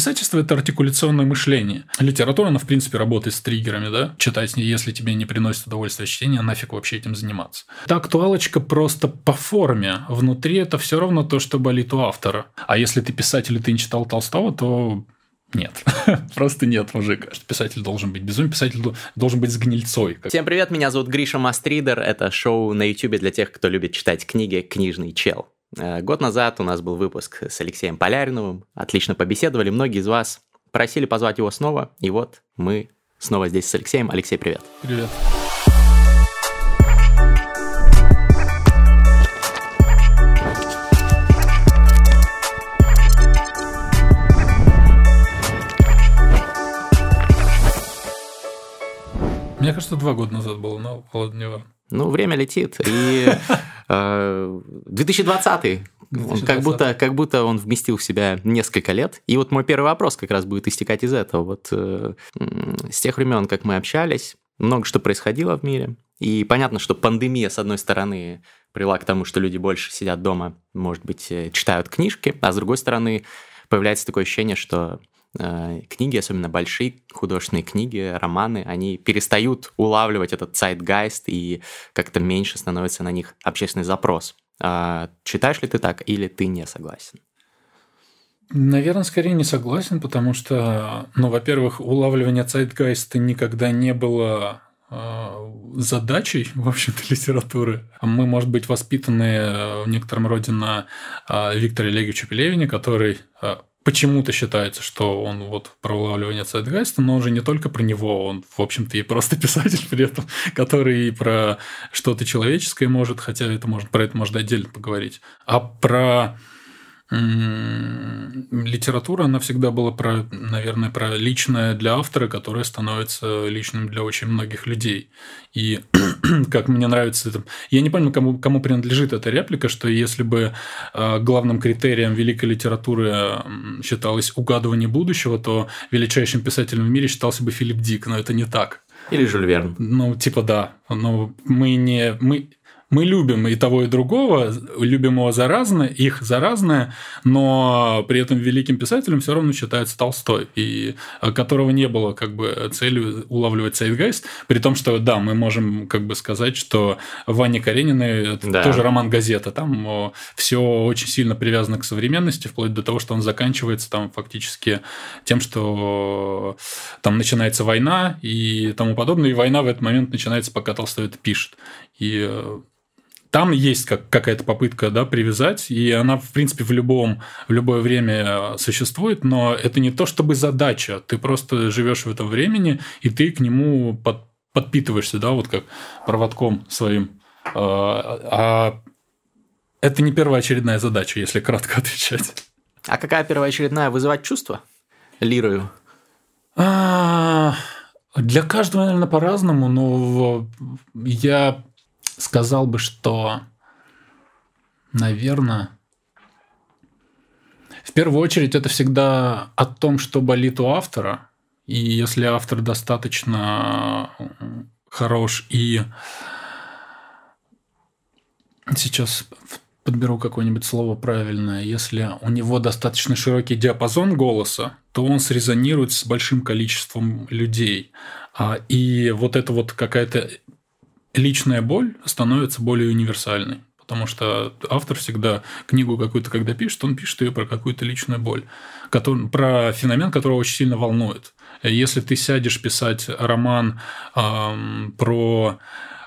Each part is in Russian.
Писательство – это артикуляционное мышление. Литература, она, в принципе, работает с триггерами, да? Читать, если тебе не приносит удовольствие чтения, нафиг вообще этим заниматься. Эта актуалочка просто по форме. Внутри это все равно то, что болит у автора. А если ты писатель и ты не читал Толстого, то нет. Просто нет, мужик. Писатель должен быть безумный, писатель должен быть с гнильцой. Всем привет, меня зовут Гриша Мастридер. Это шоу на YouTube для тех, кто любит читать книги «Книжный чел». Э, год назад у нас был выпуск с Алексеем Поляриновым. Отлично побеседовали. Многие из вас просили позвать его снова. И вот мы снова здесь с Алексеем. Алексей, привет. Привет. Мне кажется, два года назад было, не важно. Ну, время летит. И 2020 э, как будто, как будто он вместил в себя несколько лет. И вот мой первый вопрос как раз будет истекать из этого. Вот э, с тех времен, как мы общались, много что происходило в мире. И понятно, что пандемия, с одной стороны, привела к тому, что люди больше сидят дома, может быть, э, читают книжки, а с другой стороны, появляется такое ощущение, что книги, особенно большие художественные книги, романы, они перестают улавливать этот сайт-гайст и как-то меньше становится на них общественный запрос. А, читаешь ли ты так или ты не согласен? Наверное, скорее не согласен, потому что, ну, во-первых, улавливание zeitgeist никогда не было э, задачей, в общем-то, литературы. Мы, может быть, воспитаны в некотором роде на э, Викторе Олеговиче Пелевине, который почему-то считается, что он вот про улавливание Цайтгайста, но он же не только про него, он, в общем-то, и просто писатель при этом, который и про что-то человеческое может, хотя это можно, про это можно отдельно поговорить, а про литература, она всегда была про, наверное, про личное для автора, которое становится личным для очень многих людей. И как мне нравится это... Я не помню, кому, кому принадлежит эта реплика, что если бы а, главным критерием великой литературы считалось угадывание будущего, то величайшим писателем в мире считался бы Филипп Дик, но это не так. Или Жюль Верн. Ну, типа да. Но мы не... Мы, мы любим и того, и другого, любим его за разное, их за разное, но при этом великим писателем все равно считается Толстой, и э, которого не было как бы целью улавливать Сейдгайст, при том, что да, мы можем как бы сказать, что Ваня Карениной да. тоже роман газета, там все очень сильно привязано к современности, вплоть до того, что он заканчивается там фактически тем, что там начинается война и тому подобное, и война в этот момент начинается, пока Толстой это пишет. И э, там есть как, какая-то попытка да, привязать, и она, в принципе, в, любом, в любое время существует, но это не то чтобы задача, ты просто живешь в этом времени, и ты к нему под, подпитываешься, да, вот как проводком своим. А, а это не первоочередная задача, если кратко отвечать. А какая первоочередная? Вызывать чувства? Лирую? А, для каждого, наверное, по-разному, но я сказал бы, что, наверное, в первую очередь это всегда о том, что болит у автора. И если автор достаточно хорош и сейчас подберу какое-нибудь слово правильное. Если у него достаточно широкий диапазон голоса, то он срезонирует с большим количеством людей. А, и вот это вот какая-то личная боль становится более универсальной. Потому что автор всегда книгу какую-то, когда пишет, он пишет ее про какую-то личную боль, который, про феномен, который очень сильно волнует. Если ты сядешь писать роман эм, про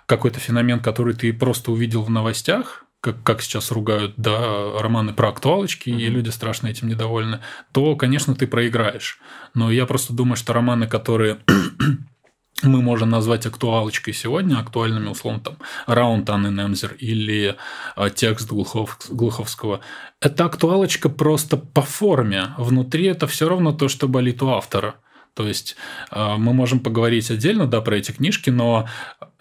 какой-то феномен, который ты просто увидел в новостях, как, как сейчас ругают, да, романы про актуалочки, mm-hmm. и люди страшно этим недовольны, то, конечно, ты проиграешь. Но я просто думаю, что романы, которые мы можем назвать актуалочкой сегодня, актуальными, условно, там, раунд Анны Немзер или а, текст Глухов, Глуховского. Это актуалочка просто по форме. Внутри это все равно то, что болит у автора. То есть а, мы можем поговорить отдельно, да, про эти книжки, но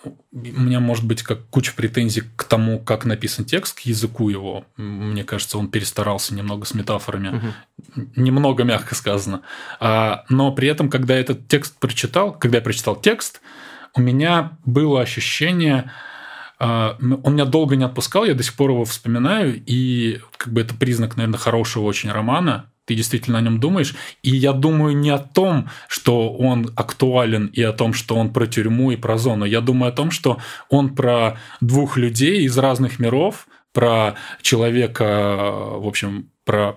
у меня может быть как куча претензий к тому, как написан текст, к языку его. Мне кажется, он перестарался немного с метафорами. Угу. Немного, мягко сказано. А, но при этом, когда этот текст прочитал, когда я прочитал текст, у меня было ощущение, а, он меня долго не отпускал, я до сих пор его вспоминаю, и как бы это признак, наверное, хорошего очень романа, ты действительно о нем думаешь. И я думаю не о том, что он актуален и о том, что он про тюрьму и про зону. Я думаю о том, что он про двух людей из разных миров, про человека, в общем, про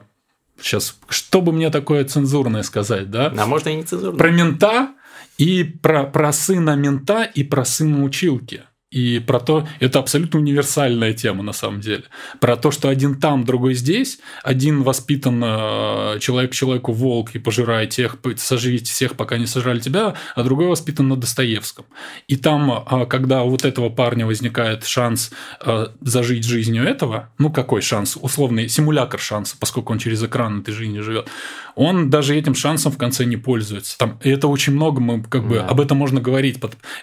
сейчас, что бы мне такое цензурное сказать, да? А можно и не цензурное. Про мента и про, про сына мента и про сына училки. И про то, это абсолютно универсальная тема на самом деле. Про то, что один там, другой здесь, один воспитан э, человек человеку волк и пожирает тех, сожрите всех, пока не сожрали тебя, а другой воспитан на Достоевском. И там, э, когда у вот этого парня возникает шанс э, зажить жизнью этого, ну какой шанс? Условный симулятор шанса, поскольку он через экран этой жизни живет, он даже этим шансом в конце не пользуется. Там, и это очень много, мы как бы об этом можно говорить.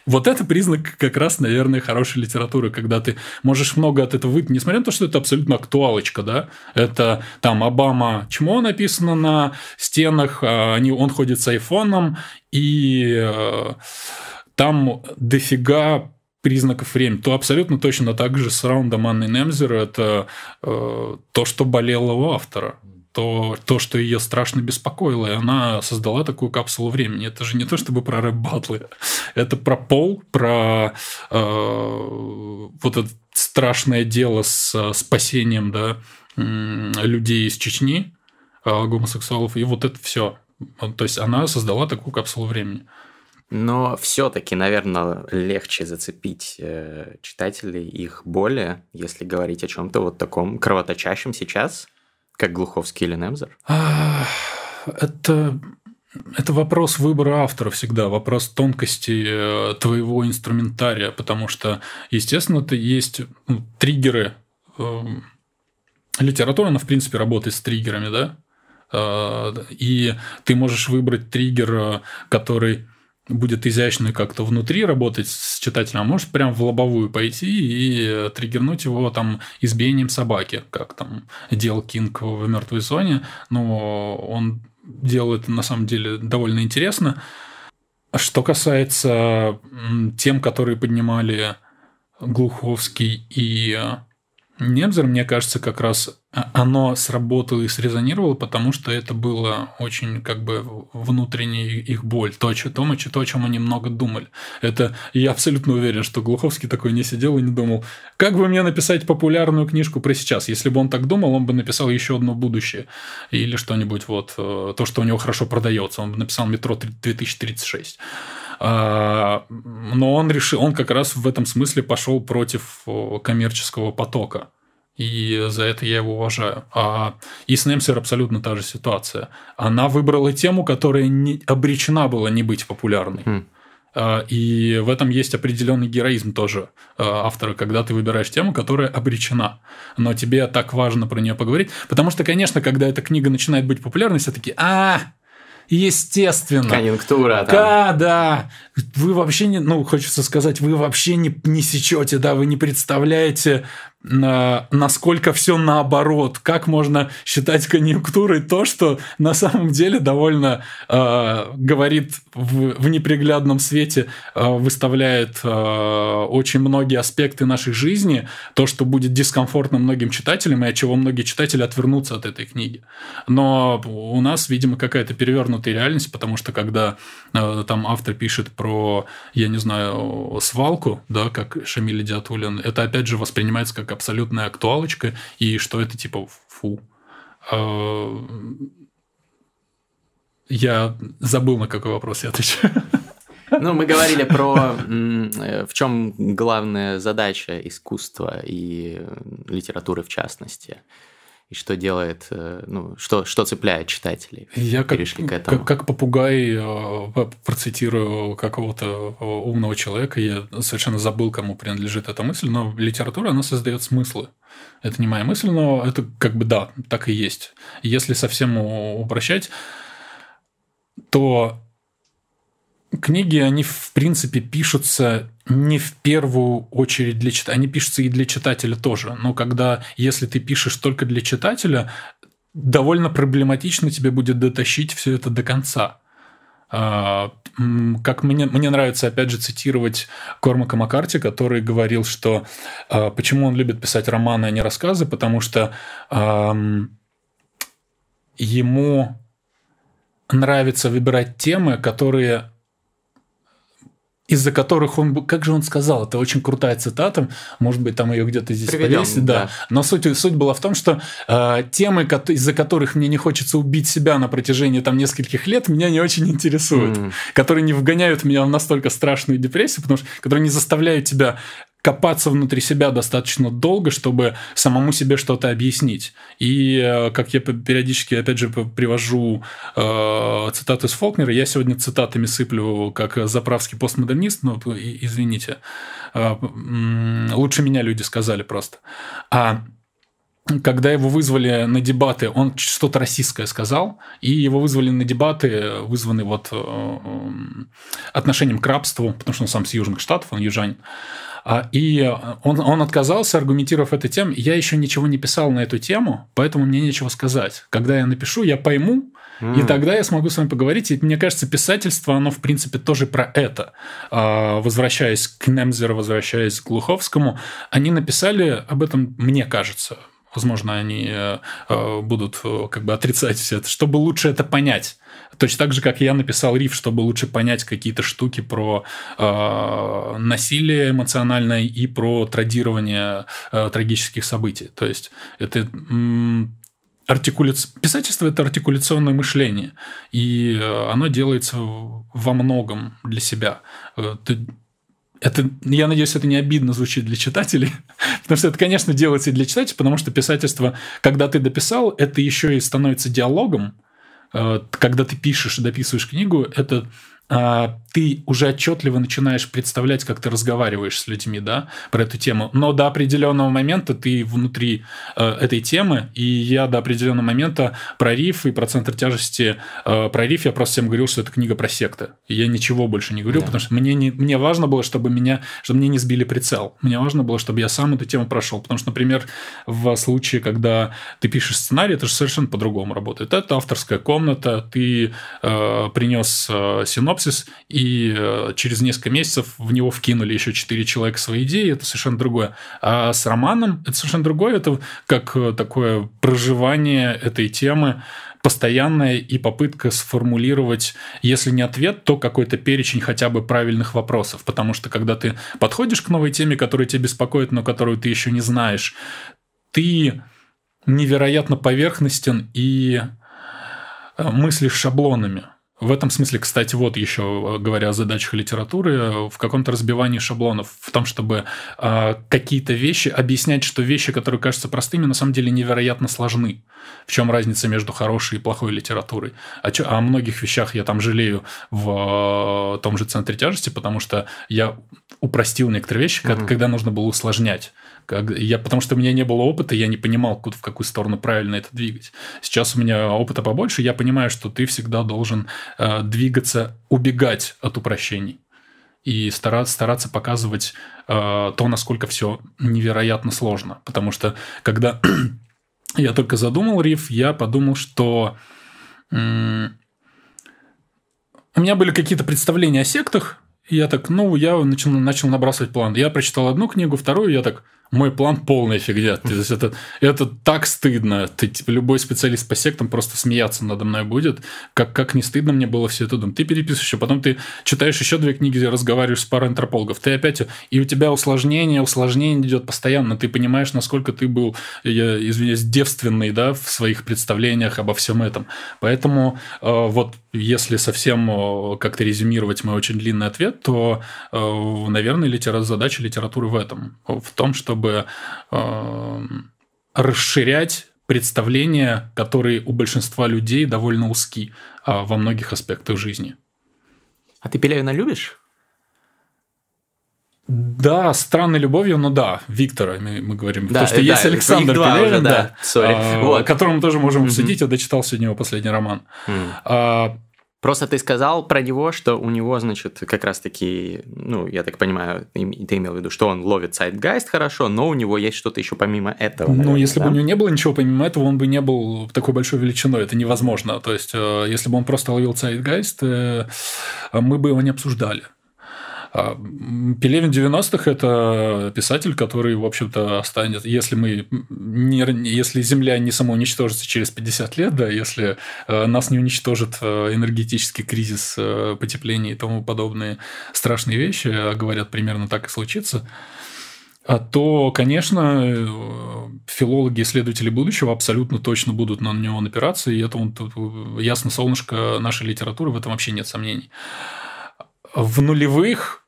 Вот это признак как раз, наверное, хорошей литературы, когда ты можешь много от этого выпить, несмотря на то, что это абсолютно актуалочка, да, это там Обама чмо написано на стенах, а они, он ходит с айфоном, и э, там дофига признаков времени, то абсолютно точно так же с раундом Анны Немзер это э, то, что болело у автора то, то, что ее страшно беспокоило, и она создала такую капсулу времени. Это же не то чтобы про рэп-батлы, это про пол, про э, вот это страшное дело с э, спасением да, людей из Чечни, э, гомосексуалов, и вот это все. То есть она создала такую капсулу времени. Но все-таки, наверное, легче зацепить э, читателей их боли, если говорить о чем-то вот таком кровоточащем сейчас, как Глуховский или Немзер? Это это вопрос выбора автора всегда, вопрос тонкости э, твоего инструментария, потому что, естественно, это есть ну, триггеры. Эм, литература, она, в принципе, работает с триггерами, да? Э, и ты можешь выбрать триггер, э, который будет изящно как-то внутри работать с читателем, а может прям в лобовую пойти и триггернуть его там избиением собаки, как там делал Кинг в «Мертвой зоне», но он делает на самом деле довольно интересно. Что касается тем, которые поднимали Глуховский и Немзер, мне кажется, как раз а, оно сработало и срезонировало, потому что это было очень как бы внутренняя их боль, то, то, то, о чем они много думали. Это я абсолютно уверен, что Глуховский такой не сидел и не думал, как бы мне написать популярную книжку про сейчас. Если бы он так думал, он бы написал еще одно будущее или что-нибудь вот, э, то, что у него хорошо продается. Он бы написал «Метро 2036». А, но он решил, он как раз в этом смысле пошел против коммерческого потока. И за это я его уважаю. А и с Немсер абсолютно та же ситуация. Она выбрала тему, которая не, обречена была не быть популярной. Mm. И в этом есть определенный героизм тоже а, автора, когда ты выбираешь тему, которая обречена. Но тебе так важно про нее поговорить. Потому что, конечно, когда эта книга начинает быть популярной, все таки а, естественно. Конъюнктура. Там. Да, да. Вы вообще не, ну, хочется сказать, вы вообще не, не сечете, да, вы не представляете, насколько все наоборот, как можно считать конъюнктурой то, что на самом деле довольно э, говорит в, в неприглядном свете, э, выставляет э, очень многие аспекты нашей жизни, то, что будет дискомфортно многим читателям и от чего многие читатели отвернутся от этой книги. Но у нас, видимо, какая-то перевернутая реальность, потому что когда э, там автор пишет про, я не знаю, свалку, да, как Шамиль Диатулин, это опять же воспринимается как абсолютная актуалочка, и что это типа фу. А, я забыл, на какой вопрос я отвечаю. Ну, мы говорили про э, в чем главная задача искусства и литературы в частности и что делает, э, ну, что, что цепляет читателей. Я как, перешли к этому. Как, как попугай э, процитирую какого-то э, умного человека, я совершенно забыл, кому принадлежит эта мысль, но литература, она создает смыслы. Это не моя мысль, но это как бы да, так и есть. Если совсем упрощать, то книги, они в принципе пишутся не в первую очередь для читателя, они пишутся и для читателя тоже. Но когда, если ты пишешь только для читателя, довольно проблематично тебе будет дотащить все это до конца. А, как мне, мне нравится, опять же, цитировать Кормака Маккарти, который говорил, что а, почему он любит писать романы, а не рассказы, потому что ему нравится выбирать темы, которые из-за которых он, как же он сказал, это очень крутая цитата, может быть, там ее где-то здесь Приведем, да. да. Но суть, суть была в том, что э, темы, из-за которых мне не хочется убить себя на протяжении там нескольких лет, меня не очень интересуют, mm. которые не вгоняют меня в настолько страшную депрессию, потому что которые не заставляют тебя копаться внутри себя достаточно долго, чтобы самому себе что-то объяснить. И э, как я периодически, опять же, привожу э, цитаты из Фолкнера, я сегодня цитатами сыплю как заправский постмодернист, но извините, э, лучше меня люди сказали просто. А когда его вызвали на дебаты, он что-то российское сказал, и его вызвали на дебаты, вызванные вот э, отношением к рабству, потому что он сам с Южных Штатов, он южанин. А, и он, он отказался, аргументировав эту тему. Я еще ничего не писал на эту тему, поэтому мне нечего сказать. Когда я напишу, я пойму, Mm. И тогда я смогу с вами поговорить. И мне кажется, писательство, оно, в принципе, тоже про это. А, возвращаясь к Немзеру, возвращаясь к Глуховскому, они написали об этом, мне кажется, возможно, они э, э, будут э, как бы отрицать все это, чтобы лучше это понять. Точно так же, как я написал риф, чтобы лучше понять какие-то штуки про э, насилие эмоциональное и про традирование э, трагических событий. То есть это м- писательство это артикуляционное мышление, и оно делается во многом для себя. Ты это, я надеюсь, это не обидно звучит для читателей, потому что это, конечно, делается и для читателей, потому что писательство, когда ты дописал, это еще и становится диалогом, э, когда ты пишешь и дописываешь книгу, это ты уже отчетливо начинаешь представлять, как ты разговариваешь с людьми, да, про эту тему. Но до определенного момента ты внутри э, этой темы, и я до определенного момента про риф и про центр тяжести, э, про риф я просто всем говорил, что это книга про секты. И я ничего больше не говорю, да. потому что мне, не, мне важно было, чтобы меня, чтобы мне не сбили прицел. Мне важно было, чтобы я сам эту тему прошел. Потому что, например, в случае, когда ты пишешь сценарий, это же совершенно по-другому работает. Это авторская комната, ты э, принес э, синопсис, синопсис, и э, через несколько месяцев в него вкинули еще четыре человека свои идеи, это совершенно другое. А с романом это совершенно другое, это как э, такое проживание этой темы, постоянная и попытка сформулировать, если не ответ, то какой-то перечень хотя бы правильных вопросов. Потому что когда ты подходишь к новой теме, которая тебя беспокоит, но которую ты еще не знаешь, ты невероятно поверхностен и э, мыслишь шаблонами. В этом смысле, кстати, вот еще говоря о задачах литературы, в каком-то разбивании шаблонов, в том, чтобы э, какие-то вещи объяснять, что вещи, которые кажутся простыми, на самом деле невероятно сложны. В чем разница между хорошей и плохой литературой? О, чё, о многих вещах я там жалею в э, том же центре тяжести, потому что я упростил некоторые вещи, угу. когда нужно было усложнять. Как, я, потому что у меня не было опыта, я не понимал, куда, в какую сторону правильно это двигать. Сейчас у меня опыта побольше, я понимаю, что ты всегда должен э, двигаться, убегать от упрощений и стараться, стараться показывать э, то, насколько все невероятно сложно. Потому что когда я только задумал риф, я подумал, что у меня были какие-то представления о сектах, и я так, ну, я начал, начал набрасывать план. Я прочитал одну книгу, вторую, я так, мой план полная фигня. То есть это, это так стыдно. Ты, типа, любой специалист по сектам просто смеяться надо мной будет. Как, как не стыдно мне было все это думать. Ты переписываешь, а потом ты читаешь еще две книги, разговариваешь с парой антропологов. Ты опять... И у тебя усложнение, усложнение идет постоянно. Ты понимаешь, насколько ты был, я извиняюсь, девственный да, в своих представлениях обо всем этом. Поэтому э, вот если совсем э, как-то резюмировать мой очень длинный ответ, то, э, наверное, литера... задача литературы в этом. В том, чтобы э, расширять представления, которые у большинства людей довольно узки э, во многих аспектах жизни. А ты Пелевина любишь? Да, странной любовью, но да, Виктора мы, мы говорим. Да, Потому что да, есть Александр Пелевин, да, да, а, вот. которого мы тоже можем обсудить. Mm-hmm. Я дочитал сегодня его последний роман. Mm. А, Просто ты сказал про него, что у него, значит, как раз-таки, ну, я так понимаю, ты имел в виду, что он ловит сайт-гайст хорошо, но у него есть что-то еще помимо этого. Ну, наверное, если да? бы у него не было ничего помимо этого, он бы не был такой большой величиной. Это невозможно. То есть, э, если бы он просто ловил сайт-гайст, э, мы бы его не обсуждали. А, Пелевин 90-х – это писатель, который, в общем-то, останется, если мы не, если Земля не самоуничтожится через 50 лет, да, если э, нас не уничтожит э, энергетический кризис, э, потепление и тому подобные страшные вещи, а говорят, примерно так и случится, а то, конечно, филологи, исследователи будущего абсолютно точно будут на него напираться, и это вот ясно солнышко нашей литературы, в этом вообще нет сомнений. В нулевых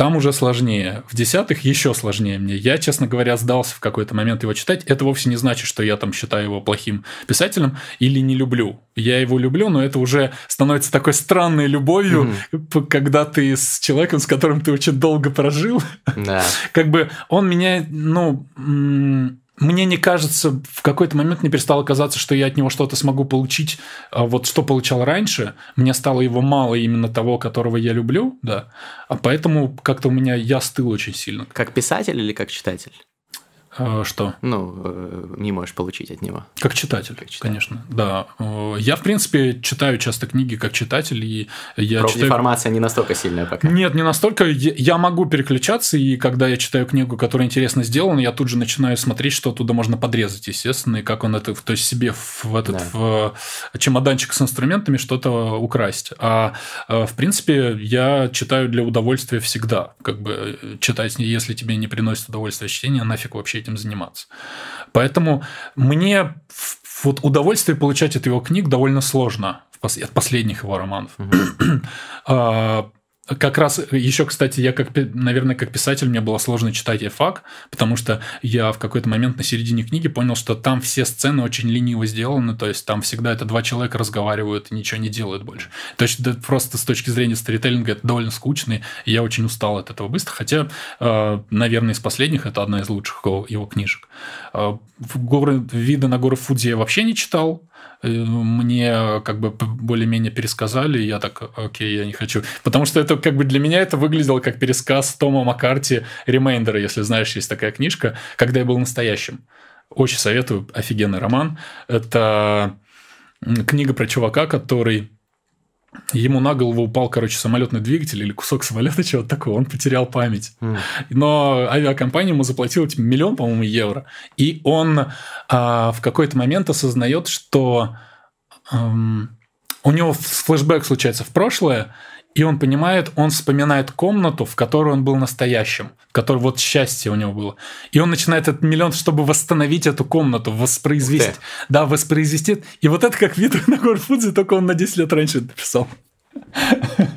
там уже сложнее. В десятых еще сложнее мне. Я, честно говоря, сдался в какой-то момент его читать. Это вовсе не значит, что я там считаю его плохим писателем или не люблю. Я его люблю, но это уже становится такой странной любовью, mm-hmm. когда ты с человеком, с которым ты очень долго прожил. Да. Как бы он меня, ну, мне не кажется, в какой-то момент мне перестало казаться, что я от него что-то смогу получить, а вот что получал раньше. Мне стало его мало именно того, которого я люблю, да. А поэтому как-то у меня я стыл очень сильно. Как писатель или как читатель? А, что? Ну, э, не можешь получить от него. Как читатель, как читатель. конечно. Да. Э, я, в принципе, читаю часто книги как читатель. И я читаю... информация не настолько сильная пока. Нет, не настолько. Я могу переключаться, и когда я читаю книгу, которая интересно сделана, я тут же начинаю смотреть, что туда можно подрезать, естественно, и как он это, то есть себе в этот да. в чемоданчик с инструментами что-то украсть. А э, в принципе, я читаю для удовольствия всегда. Как бы читать, если тебе не приносит удовольствие чтения, нафиг вообще этим заниматься. Поэтому мне вот удовольствие получать от его книг довольно сложно от последних его романов. Угу. Как раз еще, кстати, я как, наверное, как писатель мне было сложно читать Эфак, потому что я в какой-то момент на середине книги понял, что там все сцены очень лениво сделаны, то есть там всегда это два человека разговаривают и ничего не делают больше. То есть да, просто с точки зрения сторителлинга это довольно скучно, и я очень устал от этого быстро, хотя, э, наверное, из последних это одна из лучших его книжек. Э, горы, виды на горы Фудзи я вообще не читал, Э, мне как бы более-менее пересказали, и я так, окей, я не хочу. Потому что это как бы для меня это выглядело как пересказ Тома Маккарти «Remainder а», если знаешь, есть такая книжка, когда я был настоящим. Очень советую, офигенный роман. Это книга про чувака, который Ему на голову упал, короче, самолетный двигатель или кусок самолета, чего-то такого, он потерял память. Mm. Но авиакомпания ему заплатила типа, миллион, по-моему, евро. И он а, в какой-то момент осознает, что эм, у него флешбэк случается в прошлое, и он понимает, он вспоминает комнату, в которой он был настоящим, в которой вот счастье у него было. И он начинает этот миллион, чтобы восстановить эту комнату, воспроизвести. Да, воспроизвести. И вот это как вид на город Фудзи, только он на 10 лет раньше написал.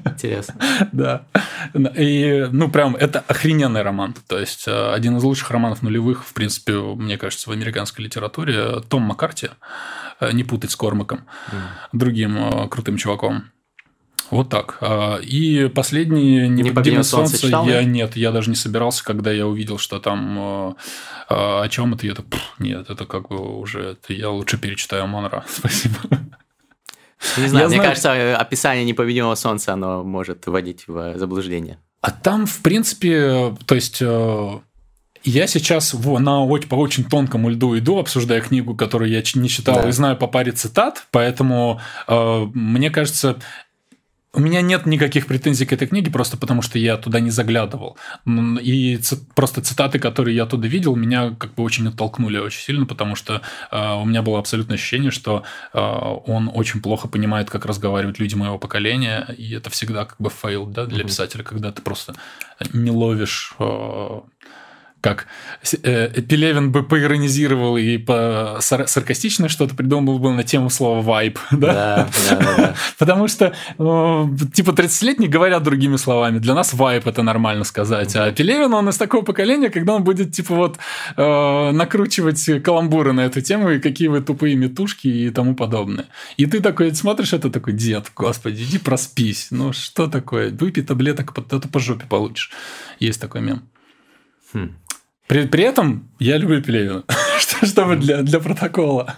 Интересно. Да. И, ну, прям, это охрененный роман. То есть, э, один из лучших романов нулевых, в принципе, мне кажется, в американской литературе. Том Маккарти, э, не путать с Кормаком, другим э, крутым чуваком. Вот так. А, и последний «Непобедимое солнце», солнце читал, я нет, я даже не собирался, когда я увидел, что там а, а, о чем это, я так, нет, это как бы уже, это я лучше перечитаю Монра. Спасибо. Не знаю, я мне знаю... кажется, описание непобедимого солнца, оно может вводить в заблуждение. А там, в принципе, то есть э, я сейчас на по очень тонкому льду иду, обсуждая книгу, которую я не читал, да. и знаю по паре цитат, поэтому э, мне кажется, у меня нет никаких претензий к этой книге, просто потому что я туда не заглядывал. И просто цитаты, которые я оттуда видел, меня как бы очень оттолкнули очень сильно, потому что э, у меня было абсолютное ощущение, что э, он очень плохо понимает, как разговаривают люди моего поколения, и это всегда как бы fail да, для mm-hmm. писателя, когда ты просто не ловишь э, как э, Пелевин бы поиронизировал и по саркастично что-то придумал бы на тему слова vibe, да? Да, да, да. Потому что, э, типа, 30-летние говорят другими словами. Для нас vibe это нормально сказать. А Пелевин, он из такого поколения, когда он будет, типа, вот, э, накручивать каламбуры на эту тему, и какие вы тупые метушки и тому подобное. И ты такой смотришь, это такой, дед, господи, иди проспись. Ну, что такое? Выпей таблеток, это по жопе получишь. Есть такой мем. Хм. При, при этом я люблю Пелевина, чтобы для, для протокола.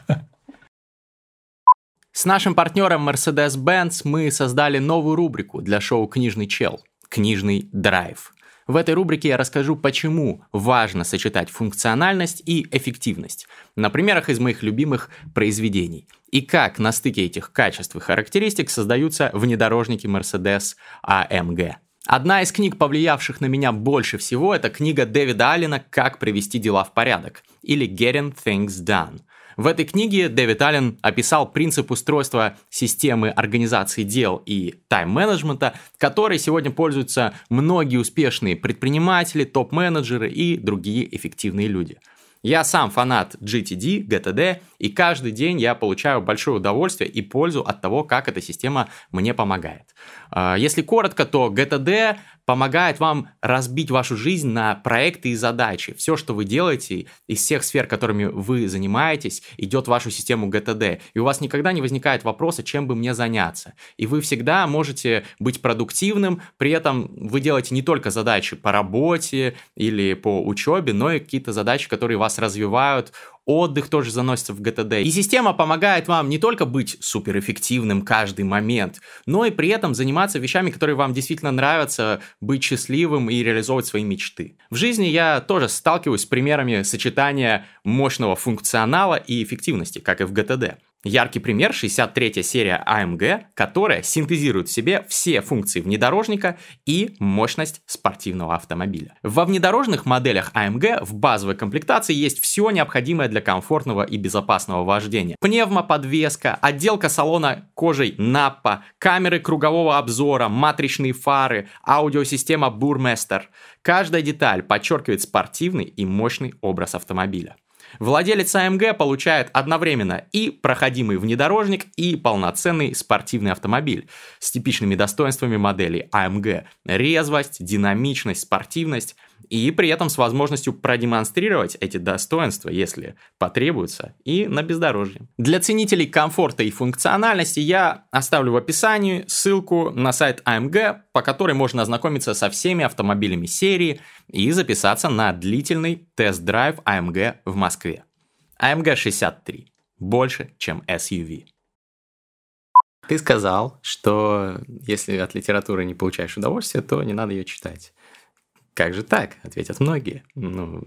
С нашим партнером Mercedes-Benz мы создали новую рубрику для шоу «Книжный чел» – «Книжный драйв». В этой рубрике я расскажу, почему важно сочетать функциональность и эффективность на примерах из моих любимых произведений и как на стыке этих качеств и характеристик создаются внедорожники Mercedes AMG. Одна из книг, повлиявших на меня больше всего, это книга Дэвида Аллена «Как привести дела в порядок» или «Getting Things Done». В этой книге Дэвид Аллен описал принцип устройства системы организации дел и тайм-менеджмента, которой сегодня пользуются многие успешные предприниматели, топ-менеджеры и другие эффективные люди – я сам фанат GTD, GTD, и каждый день я получаю большое удовольствие и пользу от того, как эта система мне помогает. А, если коротко, то GTD помогает вам разбить вашу жизнь на проекты и задачи. Все, что вы делаете из всех сфер, которыми вы занимаетесь, идет в вашу систему GTD. И у вас никогда не возникает вопроса, чем бы мне заняться. И вы всегда можете быть продуктивным, при этом вы делаете не только задачи по работе или по учебе, но и какие-то задачи, которые вас развивают, отдых тоже заносится в GTD. И система помогает вам не только быть суперэффективным каждый момент, но и при этом заниматься вещами, которые вам действительно нравятся, быть счастливым и реализовывать свои мечты. В жизни я тоже сталкиваюсь с примерами сочетания мощного функционала и эффективности, как и в GTD. Яркий пример 63-я серия AMG, которая синтезирует в себе все функции внедорожника и мощность спортивного автомобиля. Во внедорожных моделях AMG в базовой комплектации есть все необходимое для комфортного и безопасного вождения. Пневмоподвеска, отделка салона кожей Nappa, камеры кругового обзора, матричные фары, аудиосистема Burmester. Каждая деталь подчеркивает спортивный и мощный образ автомобиля. Владелец АМГ получает одновременно и проходимый внедорожник, и полноценный спортивный автомобиль с типичными достоинствами модели АМГ. Резвость, динамичность, спортивность и при этом с возможностью продемонстрировать эти достоинства, если потребуется, и на бездорожье. Для ценителей комфорта и функциональности я оставлю в описании ссылку на сайт AMG, по которой можно ознакомиться со всеми автомобилями серии и записаться на длительный тест-драйв AMG в Москве. AMG 63. Больше, чем SUV. Ты сказал, что если от литературы не получаешь удовольствие, то не надо ее читать. Как же так? Ответят многие. Ну,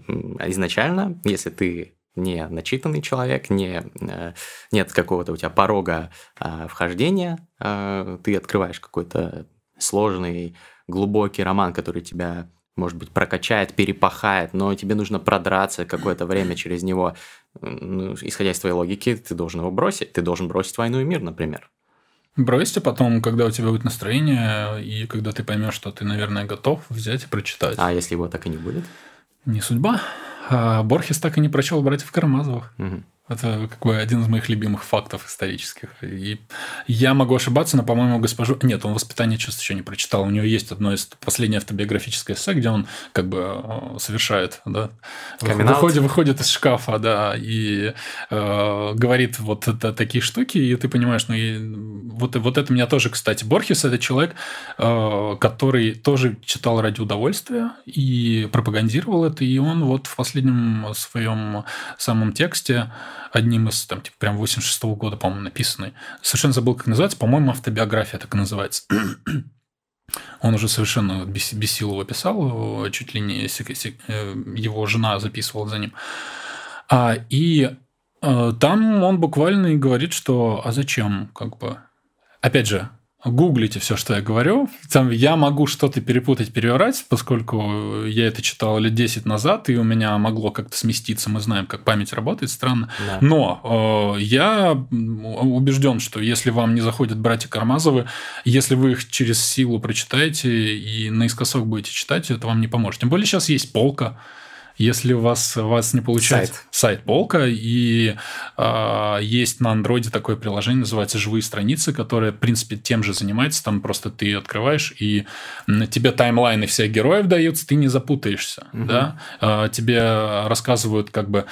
изначально, если ты не начитанный человек, не, э, нет какого-то у тебя порога а, вхождения, а, ты открываешь какой-то сложный, глубокий роман, который тебя, может быть, прокачает, перепахает, но тебе нужно продраться какое-то время через него. Ну, исходя из твоей логики, ты должен его бросить. Ты должен бросить «Войну и мир», например. Бросьте потом, когда у тебя будет настроение, и когда ты поймешь, что ты, наверное, готов взять и прочитать. А если его так и не будет? Не судьба. А Борхес так и не прочел братьев Карамазовых. Угу. Это как бы один из моих любимых фактов исторических. И я могу ошибаться, но, по-моему, госпожу... Нет, он «Воспитание чувств» еще не прочитал. У него есть одно из последнее автобиографическое эссе, где он как бы э, совершает, да, выходит, выходит из шкафа, да, и э, говорит вот это, такие штуки, и ты понимаешь, ну, и вот, вот это меня тоже, кстати, Борхес – это человек, э, который тоже читал ради удовольствия и пропагандировал это, и он вот в последнем своем самом тексте одним из, там, типа, прям 86 -го года, по-моему, написанный. Совершенно забыл, как называется. По-моему, автобиография так и называется. Он уже совершенно сил его писал, чуть ли не э, его жена записывала за ним. А, и а, там он буквально и говорит, что а зачем, как бы. Опять же, гуглите все, что я говорю. Там я могу что-то перепутать, переврать, поскольку я это читал лет 10 назад, и у меня могло как-то сместиться. Мы знаем, как память работает, странно. Да. Но э, я убежден, что если вам не заходят братья Кармазовы, если вы их через силу прочитаете и наискосок будете читать, это вам не поможет. Тем более сейчас есть полка если у вас, у вас не получается сайт, сайт полка, и э, есть на андроиде такое приложение, называется «Живые страницы», которое, в принципе, тем же занимается. Там просто ты открываешь, и тебе таймлайны всех героев даются, ты не запутаешься. Угу. Да? Э, тебе рассказывают как бы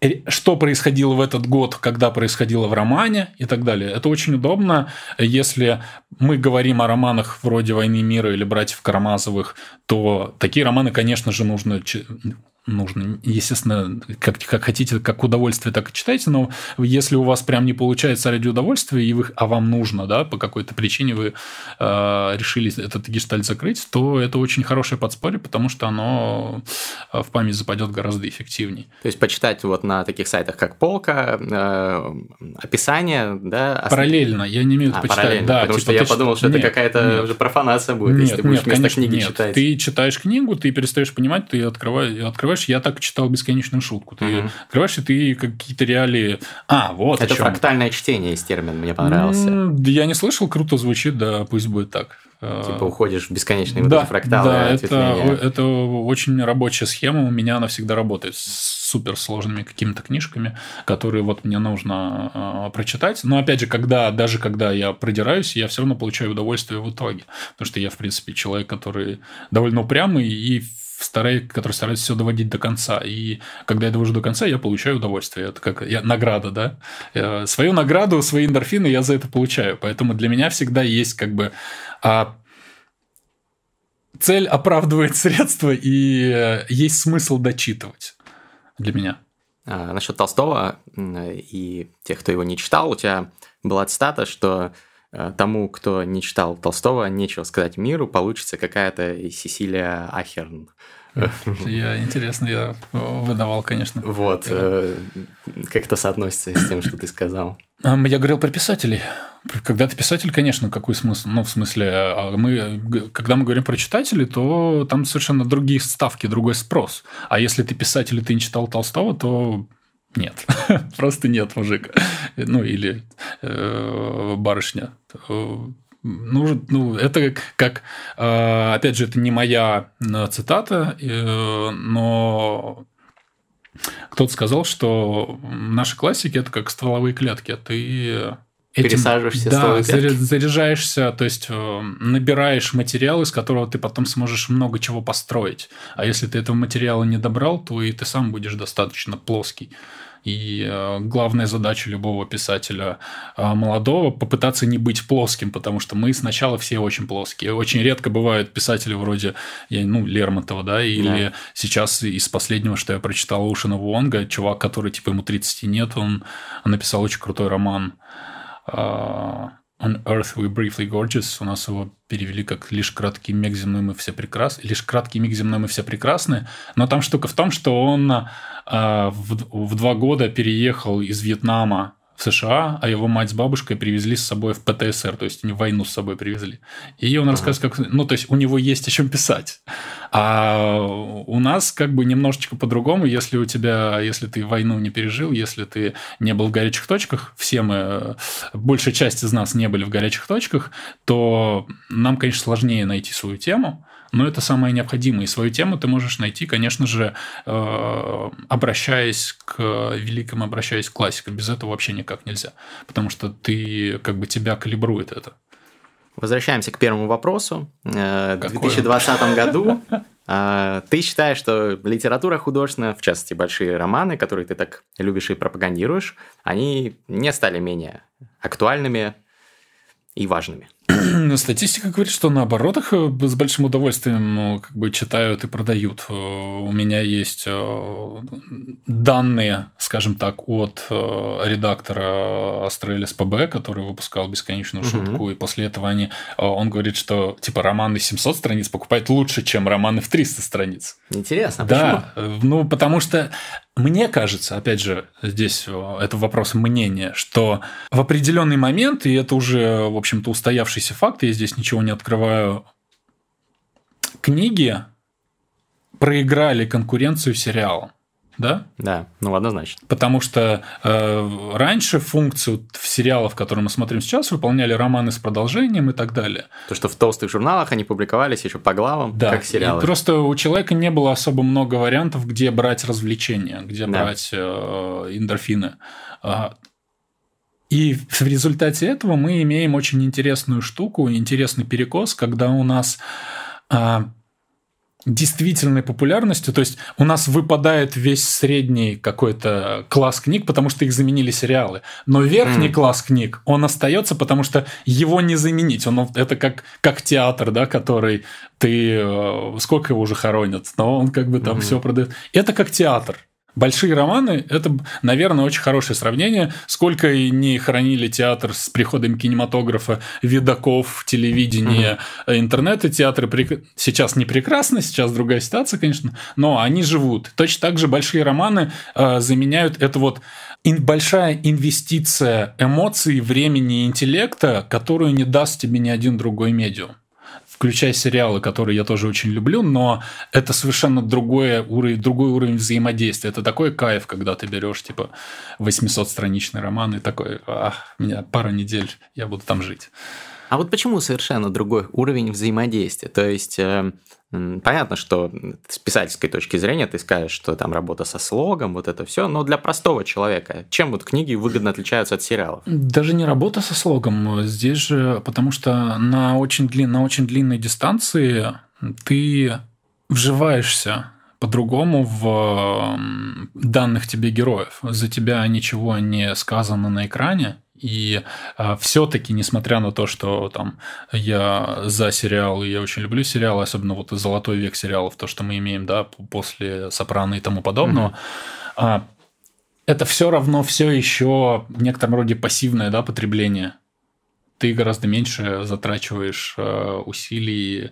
э, что происходило в этот год, когда происходило в романе и так далее. Это очень удобно, если мы говорим о романах вроде «Войны мира» или «Братьев Карамазовых», то такие романы, конечно же, нужно нужно. Естественно, как, как хотите, как удовольствие, так и читайте, но если у вас прям не получается ради удовольствия, и вы, а вам нужно, да, по какой-то причине вы э, решили этот гештальт закрыть, то это очень хорошее подспорье, потому что оно э, в память западет гораздо эффективнее. То есть почитать вот на таких сайтах, как Полка, э, описание, да? Параллельно, я не имею в виду а, почитать. Да, потому типа, что я подумал, что нет, это какая-то уже профанация будет, нет, если ты будешь нет, вместо конечно, книги нет. читать. Ты читаешь книгу, ты перестаешь понимать, ты открываешь, открываешь открываешь, я так читал бесконечную шутку. Ты угу. открываешь, и ты какие-то реалии... А, вот Это фрактальное чтение есть термин, мне понравился. Я не слышал, круто звучит, да, пусть будет так. Типа уходишь в бесконечные да, фракталы. Да, это, это очень рабочая схема, у меня она всегда работает с суперсложными какими-то книжками, которые вот мне нужно э, прочитать. Но опять же, когда, даже когда я продираюсь, я все равно получаю удовольствие в итоге. Потому что я, в принципе, человек, который довольно упрямый и стараюсь, который старается все доводить до конца. И когда я довожу до конца, я получаю удовольствие. Это как я, награда, да? Свою награду, свои эндорфины я за это получаю. Поэтому для меня всегда есть как бы а, цель оправдывает средства, и э, есть смысл дочитывать для меня. А, насчет Толстого и тех, кто его не читал, у тебя была цитата, что тому, кто не читал Толстого, нечего сказать миру, получится какая-то Сесилия Ахерн. Я, интересно, я выдавал, конечно. Вот. Э, как это соотносится с тем, что ты сказал? Я говорил про писателей. Когда ты писатель, конечно, какой смысл? Ну, в смысле, а мы, когда мы говорим про читателей, то там совершенно другие ставки, другой спрос. А если ты писатель и ты не читал Толстого, то нет. Просто нет, мужик. Ну, или э, барышня ну, ну это как, э, опять же, это не моя э, цитата, э, но кто-то сказал, что наши классики это как стволовые клетки. Ты Этим, пересаживаешься да, заряжаешься, то есть набираешь материал, из которого ты потом сможешь много чего построить. А если ты этого материала не добрал, то и ты сам будешь достаточно плоский. И э, главная задача любого писателя э, молодого попытаться не быть плоским, потому что мы сначала все очень плоские. Очень редко бывают писатели вроде ну, Лермонтова, да, или да. сейчас из последнего, что я прочитал Ушина Вонга, чувак, который типа ему 30 нет, он написал очень крутой роман э, On Earth We Briefly Gorgeous. У нас его перевели как «Лишь краткий миг земной мы все прекрасны». «Лишь краткий миг земной мы все прекрасны». Но там штука в том, что он э, в, в два года переехал из Вьетнама в США, а его мать с бабушкой привезли с собой в ПТСР, то есть они войну с собой привезли. И он рассказывает, как... Ну, то есть у него есть о чем писать. А у нас как бы немножечко по-другому, если у тебя, если ты войну не пережил, если ты не был в горячих точках, все мы, большая часть из нас не были в горячих точках, то нам, конечно, сложнее найти свою тему, но это самое необходимое. И свою тему ты можешь найти, конечно же, э, обращаясь к великим, обращаясь к классикам. Без этого вообще никак нельзя. Потому что ты, как бы тебя калибрует это. Возвращаемся к первому вопросу. Э, в 2020 году э, ты считаешь, что литература художественная, в частности, большие романы, которые ты так любишь и пропагандируешь, они не стали менее актуальными и важными? Статистика говорит, что наоборот их э, с большим удовольствием ну, как бы читают и продают. Э, у меня есть э, данные, скажем так, от редактора Астрелис ПБ, который выпускал бесконечную шутку, угу. и после этого они, он говорит, что типа романы 700 страниц покупать лучше, чем романы в 300 страниц. Интересно, да, почему? ну потому что мне кажется, опять же, здесь это вопрос мнения, что в определенный момент, и это уже, в общем-то, устоявшийся факт, я здесь ничего не открываю, книги проиграли конкуренцию сериалам да? Да, ну однозначно. Потому что э, раньше функцию в сериалах, которые мы смотрим сейчас, выполняли романы с продолжением и так далее. То, что в толстых журналах они публиковались еще по главам, да. как сериалы. И просто у человека не было особо много вариантов, где брать развлечения, где да. брать э, эндорфины. И в результате этого мы имеем очень интересную штуку, интересный перекос, когда у нас а, действительной популярностью, то есть у нас выпадает весь средний какой-то класс книг, потому что их заменили сериалы, но верхний mm. класс книг, он остается, потому что его не заменить, он это как как театр, да, который ты э, сколько его уже хоронят, но он как бы там mm. все продает. Это как театр, Большие романы – это, наверное, очень хорошее сравнение. Сколько и не хранили театр с приходом кинематографа, видаков, телевидения, mm-hmm. интернета, театры прек... сейчас не прекрасно, сейчас другая ситуация, конечно, но они живут. Точно так же большие романы э, заменяют это вот ин- большая инвестиция эмоций, времени и интеллекта, которую не даст тебе ни один другой медиум включая сериалы, которые я тоже очень люблю, но это совершенно другой уровень, другой уровень взаимодействия. Это такой кайф, когда ты берешь типа 800-страничный роман и такой, ах, меня пара недель, я буду там жить. А вот почему совершенно другой уровень взаимодействия? То есть э, Понятно, что с писательской точки зрения ты скажешь, что там работа со слогом, вот это все, но для простого человека, чем вот книги выгодно отличаются от сериалов? Даже не работа со слогом, здесь же, потому что на очень, длин, на очень длинной дистанции ты вживаешься по-другому в данных тебе героев. За тебя ничего не сказано на экране, и э, а, все-таки, несмотря на то, что там я за сериал, и я очень люблю сериалы, особенно вот золотой век сериалов, то, что мы имеем, да, после Сопрано и тому подобного, mm-hmm. э, это все равно все еще в некотором роде пассивное, да, потребление ты гораздо меньше затрачиваешь э, усилий,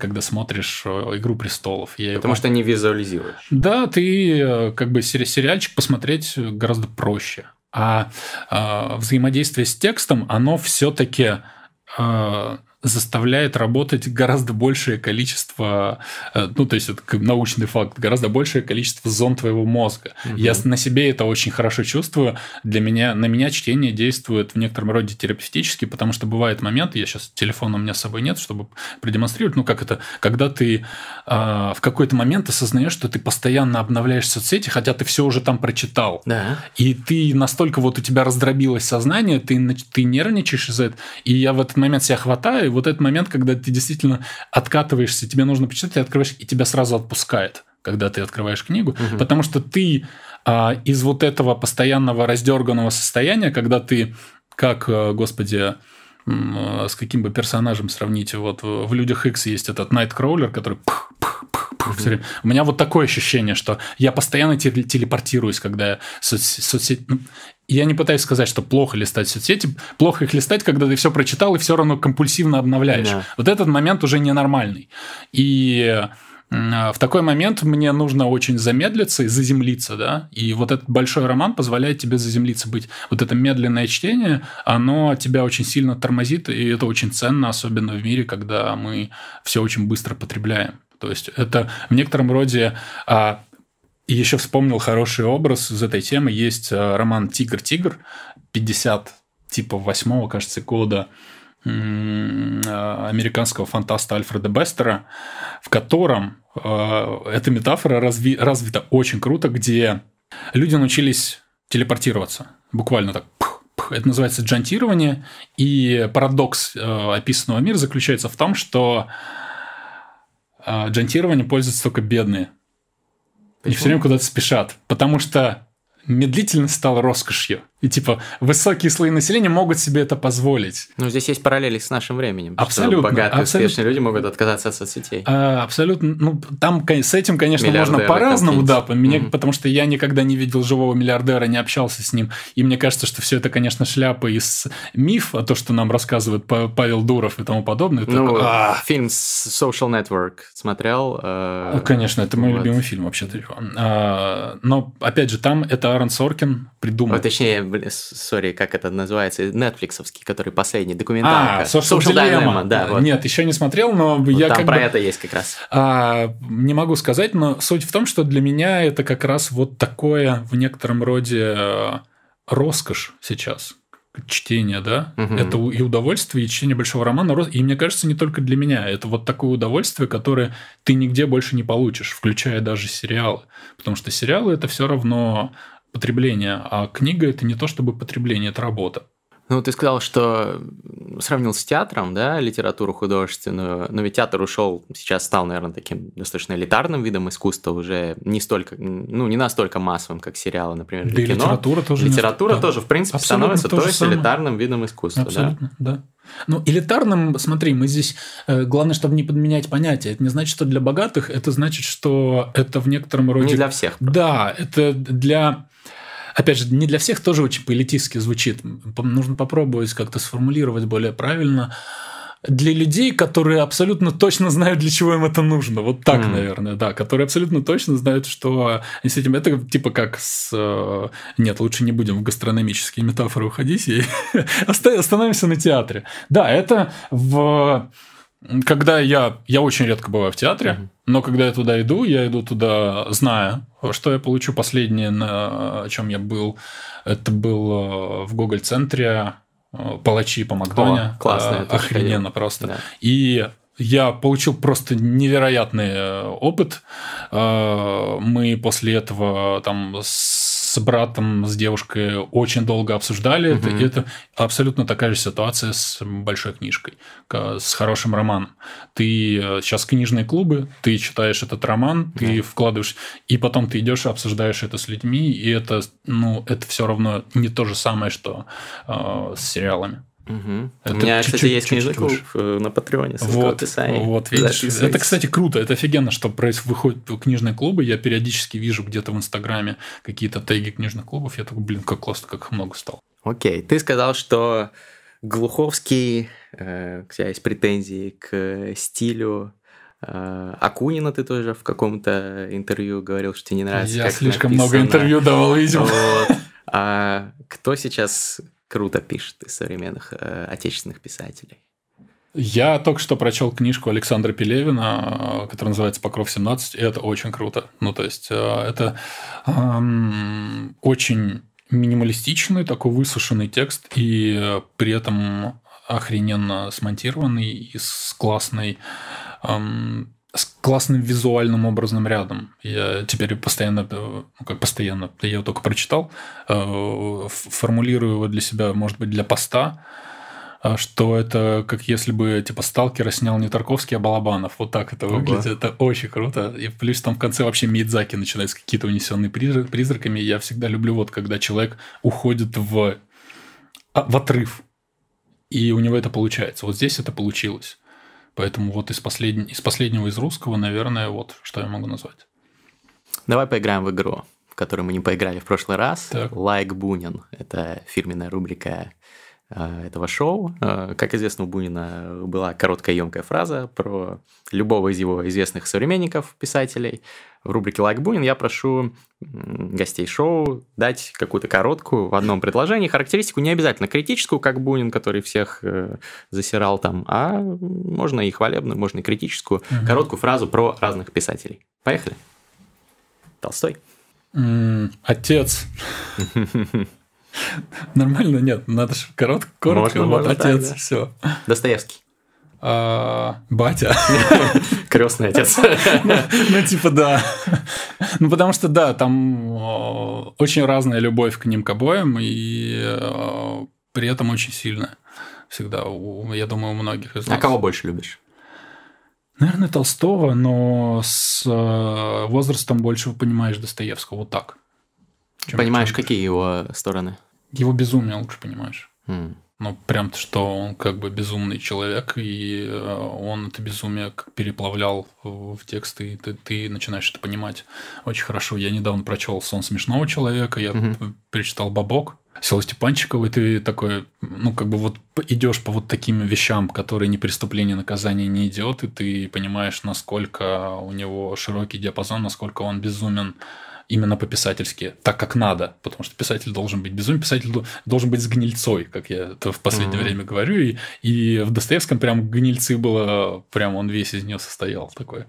когда смотришь «Игру престолов». Я Потому его... что не визуализируешь. Да, ты э, как бы сериальчик посмотреть гораздо проще. А, а взаимодействие с текстом, оно все-таки а, заставляет работать гораздо большее количество, э, ну, то есть это научный факт, гораздо большее количество зон твоего мозга. Угу. Я на себе это очень хорошо чувствую. Для меня, на меня чтение действует в некотором роде терапевтически, потому что бывает момент, я сейчас телефона у меня с собой нет, чтобы продемонстрировать, ну, как это, когда ты э, в какой-то момент осознаешь, что ты постоянно обновляешь соцсети, хотя ты все уже там прочитал. Да. И ты настолько вот у тебя раздробилось сознание, ты, ты нервничаешь из-за этого, и я в этот момент себя хватаю, и вот этот момент, когда ты действительно откатываешься, тебе нужно почитать, ты открываешь, и тебя сразу отпускает, когда ты открываешь книгу, угу. потому что ты а, из вот этого постоянного раздерганного состояния, когда ты, как, э, господи, с каким бы персонажем сравнить, вот в «Людях X есть этот Найткроулер, который пх, пх, пх, пх, mm-hmm. У меня вот такое ощущение, что я постоянно телепортируюсь, когда я соц- соцсеть... Ну, я не пытаюсь сказать, что плохо листать соцсети. Плохо их листать, когда ты все прочитал и все равно компульсивно обновляешь. Да. Вот этот момент уже ненормальный. И в такой момент мне нужно очень замедлиться и заземлиться, да, и вот этот большой роман позволяет тебе заземлиться, быть. Вот это медленное чтение, оно тебя очень сильно тормозит, и это очень ценно, особенно в мире, когда мы все очень быстро потребляем. То есть это в некотором роде а, еще вспомнил хороший образ из этой темы. Есть э, роман «Тигр-тигр», 50 типа восьмого, кажется, года американского фантаста Альфреда Бестера, в котором э, эта метафора разви, развита очень круто, где люди научились телепортироваться. Буквально так. Это называется джантирование. И парадокс описанного мира заключается в том, что джантирование пользуются только бедные. Почему? И все время куда-то спешат. Потому что медлительность стала роскошью. И типа высокие слои населения могут себе это позволить. Ну, здесь есть параллели с нашим временем. Абсолютно. Богатые, абсолютно. успешные люди могут отказаться от соцсетей. А, абсолютно. Ну, там с этим, конечно, можно по-разному, да. Меня, mm-hmm. Потому что я никогда не видел живого миллиардера, не общался с ним. И мне кажется, что все это, конечно, шляпа из миф, а то, что нам рассказывает Павел Дуров и тому подобное. Ну, так, фильм Social Network смотрел. Э... Ну, конечно, это мой вот. любимый фильм вообще-то. А, но, опять же, там это Аарон Соркин придумал. Вот, точнее, сори, как это называется, Netflixовский, который последний, документалка. А, Social, Social Dilemma. Dilemma да, вот. Нет, еще не смотрел, но вот я там как про бы, это есть как раз. А, не могу сказать, но суть в том, что для меня это как раз вот такое в некотором роде э, роскошь сейчас чтение, да, угу. это и удовольствие, и чтение большого романа, и мне кажется, не только для меня, это вот такое удовольствие, которое ты нигде больше не получишь, включая даже сериалы, потому что сериалы это все равно потребление, а книга это не то чтобы потребление, это работа. Ну, ты сказал, что сравнил с театром, да, литературу художественную, но ведь театр ушел, сейчас стал, наверное, таким достаточно элитарным видом искусства, уже не столько, ну, не настолько массовым, как сериалы, например, да кино. литература тоже. Литература не... тоже, в принципе, Абсолютно становится то, то есть самое. элитарным видом искусства, Абсолютно, да. да. Ну, элитарным, смотри, мы здесь, э, главное, чтобы не подменять понятие. Это не значит, что для богатых, это значит, что это в некотором роде... Не для всех. Просто. Да, это для опять же, не для всех тоже очень политически звучит. Нужно попробовать как-то сформулировать более правильно. Для людей, которые абсолютно точно знают, для чего им это нужно. Вот так, mm. наверное, да. Которые абсолютно точно знают, что с этим это типа как с... Э, нет, лучше не будем в гастрономические метафоры уходить и остановимся на театре. Да, это в когда я, я очень редко бываю в театре, mm-hmm. но когда я туда иду, я иду туда, зная, что я получу. Последнее, на чем я был, это был э, в Гоголь-центре э, «Палачи по Макдоне». О, классно. Охрененно просто. Да. И я получил просто невероятный э, опыт. Мы после этого там с с братом, с девушкой очень долго обсуждали угу. это. Это абсолютно такая же ситуация с большой книжкой, с хорошим романом. Ты сейчас э, книжные клубы, ты читаешь этот роман, ты да. вкладываешь, и потом ты идешь и обсуждаешь это с людьми, и это, ну, это все равно не то же самое, что э, с сериалами. Угу. Это У меня, кстати, есть книжный клуб э, на Патреоне. Вот, вот, видишь, это, кстати, круто. Это офигенно, что выходят книжные клубы. Я периодически вижу где-то в Инстаграме какие-то теги книжных клубов. Я такой, блин, как классно, как много стало. Окей, ты сказал, что Глуховский, э, у тебя есть претензии к стилю э, Акунина ты тоже в каком-то интервью говорил, что тебе не нравится. Я слишком написано. много интервью давал, видимо. Вот. А кто сейчас круто пишет из современных э, отечественных писателей. Я только что прочел книжку Александра Пелевина, э, которая называется «Покров 17», и это очень круто. Ну, то есть, э, это эм, очень минималистичный, такой высушенный текст, и при этом охрененно смонтированный и с классной эм, с классным визуальным образным рядом. Я теперь постоянно, ну как постоянно, я его только прочитал, э, формулирую его для себя, может быть, для поста, э, что это как если бы типа Сталкера снял не Тарковский, а Балабанов. Вот так это выглядит. Ого. Это очень круто. И плюс там в конце вообще Мидзаки начинается какие-то унесенные призраками. Я всегда люблю вот когда человек уходит в, а, в отрыв. И у него это получается. Вот здесь это получилось. Поэтому вот из, послед... из последнего из русского, наверное, вот что я могу назвать. Давай поиграем в игру, в которую мы не поиграли в прошлый раз. Так. Like Бунин. Это фирменная рубрика этого шоу. Э, как известно, у Бунина была короткая емкая фраза про любого из его известных современников, писателей – в рубрике «Like Бунин» я прошу гостей шоу дать какую-то короткую в одном предложении характеристику, не обязательно критическую, как Бунин, который всех э, засирал там, а можно и хвалебную, можно и критическую, угу. короткую фразу про разных писателей. Поехали. Толстой. отец. Нормально, нет, надо же коротко, коротко, вот отец, все. Достоевский. А, батя. Крестный отец. Ну, типа, да. Ну, потому что, да, там очень разная любовь к ним к обоим, и при этом очень сильная. Всегда, я думаю, у многих из а нас. А кого больше любишь? Наверное, Толстого, но с э, возрастом больше понимаешь Достоевского. Вот так. Понимаешь, какие его стороны? Его безумие лучше понимаешь. Mm ну, прям что он как бы безумный человек, и э, он это безумие переплавлял в тексты, и ты, ты начинаешь это понимать очень хорошо. Я недавно прочел «Сон смешного человека», я угу. перечитал «Бабок», Села Степанчикова, и ты такой, ну, как бы вот идешь по вот таким вещам, которые не преступление, наказание не идет, и ты понимаешь, насколько у него широкий диапазон, насколько он безумен именно по-писательски, так как надо, потому что писатель должен быть безумный, писатель должен быть с гнильцой, как я это в последнее mm-hmm. время говорю, и, и в Достоевском прям гнильцы было, прям он весь из нее состоял такой.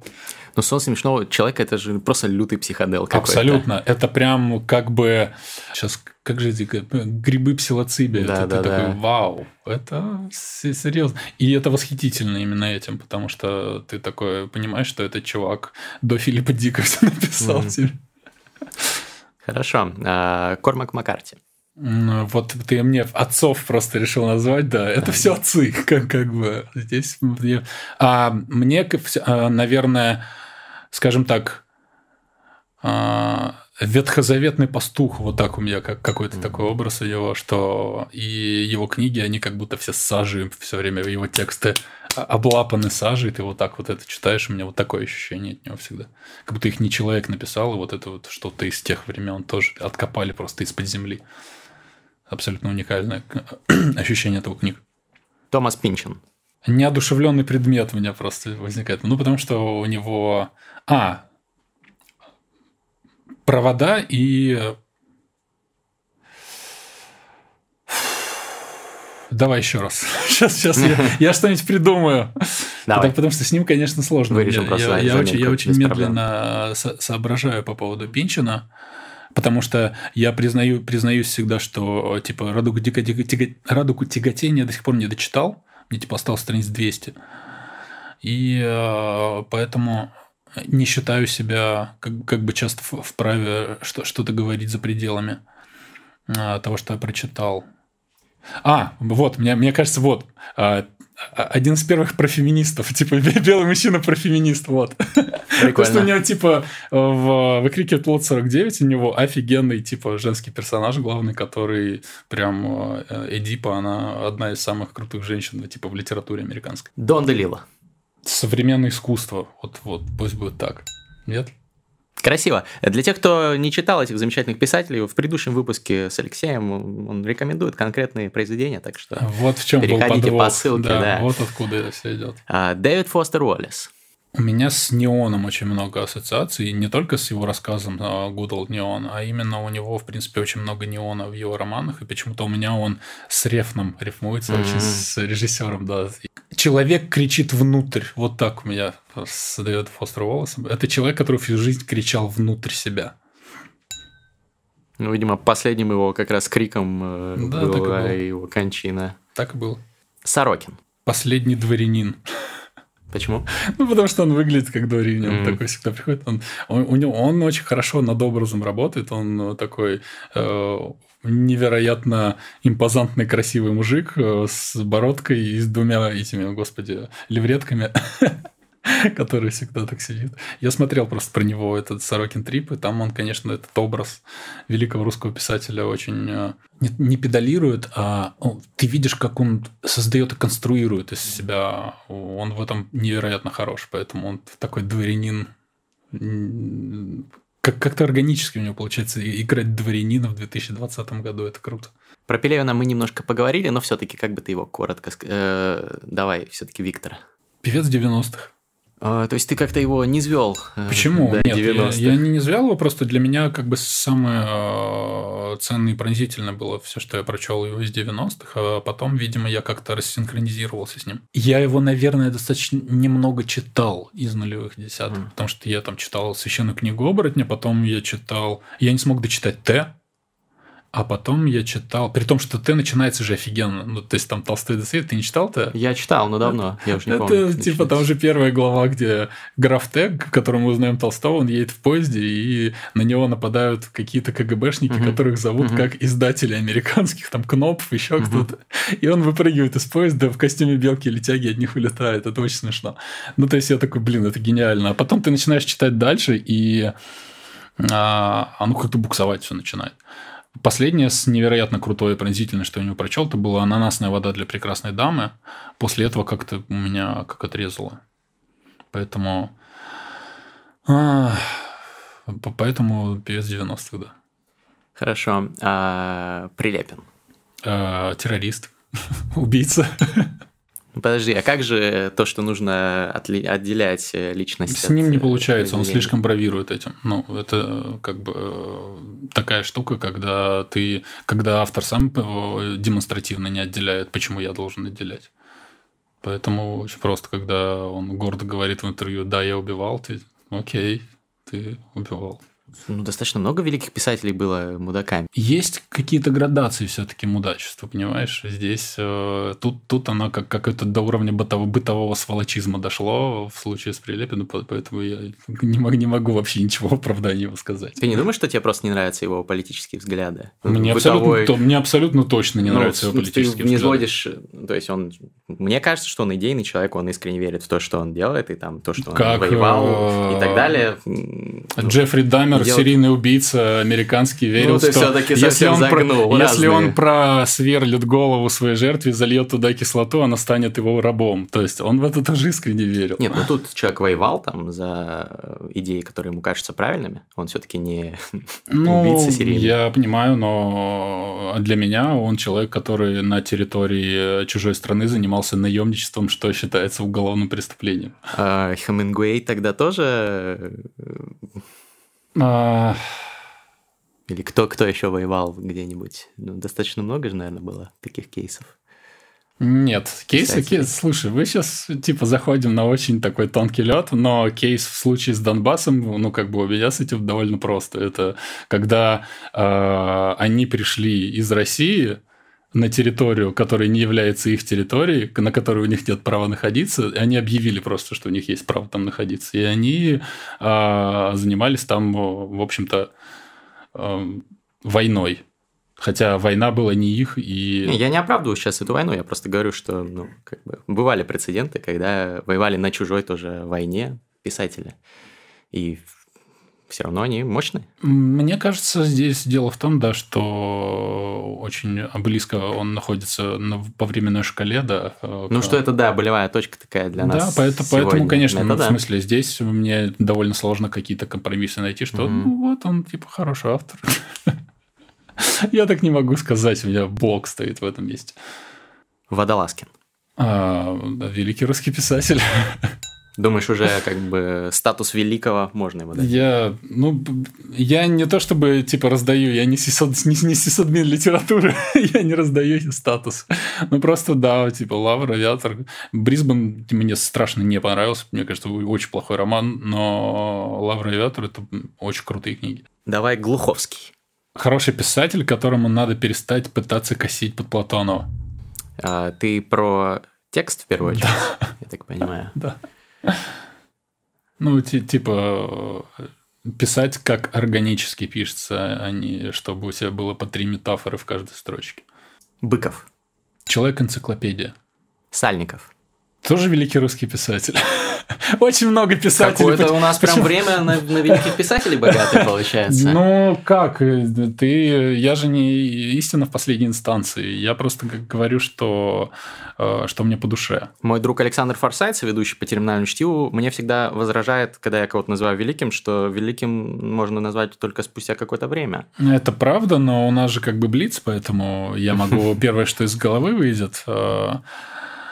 Ну, сон смешного человека это же просто лютый психодел какой-то. Абсолютно, это прям как бы сейчас как же эти грибы псилоцибия, да, это да, ты да. такой, вау, это серьезно. И это восхитительно именно этим, потому что ты такой понимаешь, что этот чувак до Филиппа Дика все написал mm-hmm. тебе. Хорошо. А, Кормак Маккарти. Вот ты мне отцов просто решил назвать, да, это все отцы, как, как бы здесь. А мне, а, наверное, скажем так, а, ветхозаветный пастух, вот так у меня как какой-то mm-hmm. такой образ у него, что и его книги, они как будто все сажи, все время его тексты облапаны сажей, ты вот так вот это читаешь, у меня вот такое ощущение от него всегда. Как будто их не человек написал, и вот это вот что-то из тех времен тоже откопали просто из-под земли. Абсолютно уникальное ощущение этого книг. Томас Пинчен. Неодушевленный предмет у меня просто возникает. Ну, потому что у него... А, провода и... Давай еще раз. Сейчас, сейчас я, я что-нибудь придумаю. Потому, потому что с ним, конечно, сложно. Вырежем я, просто. Я, я очень, я очень медленно со- соображаю по поводу Пинчина. Потому что я признаю, признаюсь всегда, что типа радугу, тяга, тяга, радугу тяготения до сих пор не дочитал. Мне типа осталось страниц 200. И э, поэтому не считаю себя как, как бы часто вправе что, что-то говорить за пределами э, того, что я прочитал. А, вот, мне, мне кажется, вот, а, а, один из первых профеминистов, типа белый мужчина профеминист, вот. Прикольно. Просто у него типа в выкрикивает Лот 49 у него офигенный типа женский персонаж главный, который прям э, Эдипа, она одна из самых крутых женщин типа в литературе американской. Дон Делила. Современное искусство, вот вот пусть будет так, нет? Красиво. Для тех, кто не читал этих замечательных писателей, в предыдущем выпуске с Алексеем он рекомендует конкретные произведения, так что вот в чем переходите по ссылке. Да, да. Вот откуда это все идет. А, Дэвид Фостер Уоллес. У меня с Неоном очень много ассоциаций, не только с его рассказом Good Old Neon, а именно у него, в принципе, очень много неона в его романах, и почему-то у меня он с Рефном рифмуется, mm-hmm. очень с режиссером, да. Человек кричит внутрь, вот так у меня создает Фостер Уоллес. Это человек, который всю жизнь кричал внутрь себя. Ну, видимо, последним его как раз криком э, да, была его кончина. Так и было. Сорокин. Последний дворянин. Почему? Ну, потому что он выглядит как дворянин. Mm. Он такой всегда приходит. Он, он, у него, он очень хорошо над образом работает. Он такой э, невероятно импозантный, красивый мужик э, с бородкой и с двумя этими, господи, левретками. который всегда так сидит. Я смотрел просто про него этот Сорокин Трип, и там он, конечно, этот образ великого русского писателя очень э, не, не педалирует, а ну, ты видишь, как он создает и конструирует из себя. Он в этом невероятно хорош, поэтому он такой дворянин. Как- как-то органически у него получается играть дворянина в 2020 году. Это круто. Про Пелевина мы немножко поговорили, но все-таки как бы ты его коротко... Э, давай, все-таки Виктор. Певец 90-х. А, то есть ты как-то его не звел? Э, Почему? Нет, я, я не, звел его, просто для меня как бы самое э, ценное и пронзительное было все, что я прочел его из 90-х, а потом, видимо, я как-то рассинхронизировался с ним. Я его, наверное, достаточно немного читал из нулевых десятых, mm. потому что я там читал священную книгу оборотня, потом я читал... Я не смог дочитать Т, а потом я читал, при том, что Т начинается же офигенно. Ну, то есть там Толстой до света, ты не читал Т? Я читал, но давно, я уже не это, помню. Это типа там уже первая глава, где граф Т, которым мы узнаем Толстого, он едет в поезде, и на него нападают какие-то КГБшники, угу. которых зовут угу. как издатели американских, там Кнопов, еще угу. кто-то. И он выпрыгивает из поезда в костюме белки летяги, от них улетает. Это очень смешно. Ну, то есть я такой, блин, это гениально. А потом ты начинаешь читать дальше, и а, оно как-то буксовать все начинает. Последнее с невероятно крутой и пронзительной, что я у него прочел, это была ананасная вода для прекрасной дамы. После этого как-то у меня как отрезало. Поэтому... А, поэтому певец 90-х, да. Хорошо. А, Прилепин. А, террорист. Убийца. Подожди, а как же то, что нужно отделять э, личность? С ним не э, получается, он слишком бравирует этим. Ну, это э, как бы такая штука, когда ты, когда автор сам демонстративно не отделяет, почему я должен отделять. Поэтому очень просто, когда он гордо говорит в интервью, да, я убивал, ты, окей, ты убивал. Ну, достаточно много великих писателей было мудаками. Есть какие-то градации все-таки мудачества, понимаешь? Здесь э, тут, тут оно как, как это до уровня бытового, бытового сволочизма дошло в случае с Прилепиным, поэтому я не, могу, не могу вообще ничего оправдания его сказать. Ты не думаешь, что тебе просто не нравятся его политические взгляды? Мне, Бытовой... абсолютно, мне абсолютно точно не ну, нравятся его политические ты не сводишь, то есть он, мне кажется, что он идейный человек, он искренне верит в то, что он делает, и там то, что он как, воевал и так далее. Джеффри Даммер серийный убийца американский верил, ну, что если он, загнул, про, если он просверлит голову своей жертве, зальет туда кислоту, она станет его рабом. То есть он в это тоже искренне верил. Нет, ну тут человек воевал там за идеи, которые ему кажутся правильными. Он все-таки не ну, убийца серийный. Я понимаю, но для меня он человек, который на территории чужой страны занимался наемничеством, что считается уголовным преступлением. А, Хемингуэй тогда тоже а... Или кто, кто еще воевал где-нибудь? Ну, достаточно много же, наверное, было таких кейсов. Нет, кейсы, кейс, слушай, вы сейчас типа заходим на очень такой тонкий лед, но кейс в случае с Донбассом, ну как бы у меня с этим довольно просто. Это когда э, они пришли из России, на территорию, которая не является их территорией, на которой у них нет права находиться, и они объявили просто, что у них есть право там находиться. И они э, занимались там, в общем-то, э, войной. Хотя война была не их и... Не, я не оправдываю сейчас эту войну, я просто говорю, что ну, как бы бывали прецеденты, когда воевали на чужой тоже войне писатели. И все равно они мощные. Мне кажется, здесь дело в том, да, что очень близко он находится на, по временной шкале, да. Э, ну, к... что это, да, болевая точка такая для нас. Да, поэтому, поэтому конечно, ну, в смысле, здесь мне довольно сложно какие-то компромиссы найти, что mm-hmm. ну вот он, типа, хороший автор. Я так не могу сказать, у меня блок стоит в этом месте. Водолазкин. А, великий русский писатель. Думаешь, уже как бы статус великого можно ему дать? Я, ну, я не то чтобы типа раздаю, я не, сисад, не, не сисадмин литературы, я не раздаю статус. Ну, просто да, типа Лавр, Авиатор. Брисбен мне страшно не понравился, мне кажется, очень плохой роман, но Лавр, Авиатор – это очень крутые книги. Давай Глуховский. Хороший писатель, которому надо перестать пытаться косить под Платонова. А, ты про текст в первую очередь, да. я так понимаю. Да. Ну, типа писать как органически пишется, а не чтобы у тебя было по три метафоры в каждой строчке. Быков. Человек-энциклопедия. Сальников. Тоже великий русский писатель. Очень много писателей. Какое-то у нас прям время на, на великих писателей богатых получается. Ну, как? Ты, я же не истина в последней инстанции. Я просто говорю, что, э, что мне по душе. Мой друг Александр Форсайт, ведущий по терминальному чтиву, мне всегда возражает, когда я кого-то называю великим, что великим можно назвать только спустя какое-то время. Это правда, но у нас же как бы блиц, поэтому я могу первое, что из головы выйдет э,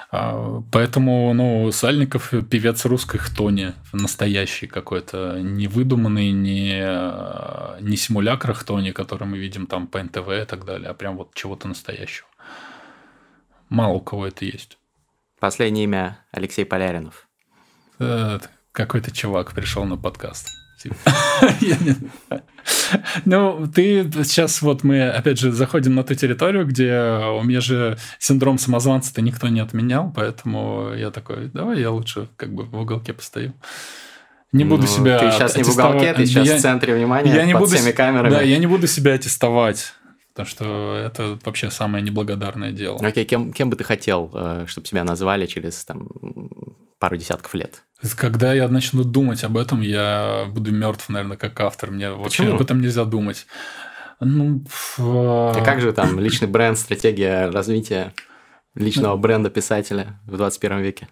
поэтому, ну, Сальников певец русской хтони, настоящий какой-то, не выдуманный, не, не симулякр хтони, который мы видим там по НТВ и так далее, а прям вот чего-то настоящего. Мало у кого это есть. Последнее имя Алексей Поляринов. Э, какой-то чувак пришел на подкаст. Типа. Ну, ты сейчас вот мы, опять же, заходим на ту территорию, где у меня же синдром самозванца-то никто не отменял, поэтому я такой, давай я лучше как бы в уголке постою. Не буду ну, себя Ты сейчас не в уголке, ты сейчас я, в центре внимания я не под буду, всеми камерами. Да, я не буду себя аттестовать. Потому что это вообще самое неблагодарное дело. Окей, okay, кем, кем бы ты хотел, э, чтобы тебя назвали через там, пару десятков лет? Когда я начну думать об этом, я буду мертв, наверное, как автор. Мне Почему? вообще об этом нельзя думать. Ну, а как же там личный бренд, стратегия развития личного ну, бренда писателя в 21 веке?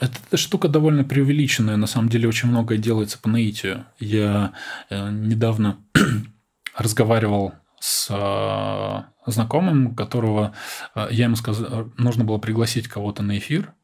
Эта штука довольно преувеличенная. На самом деле очень многое делается по наитию. Я э, недавно разговаривал с э, знакомым, которого э, я ему сказал, нужно было пригласить кого-то на эфир,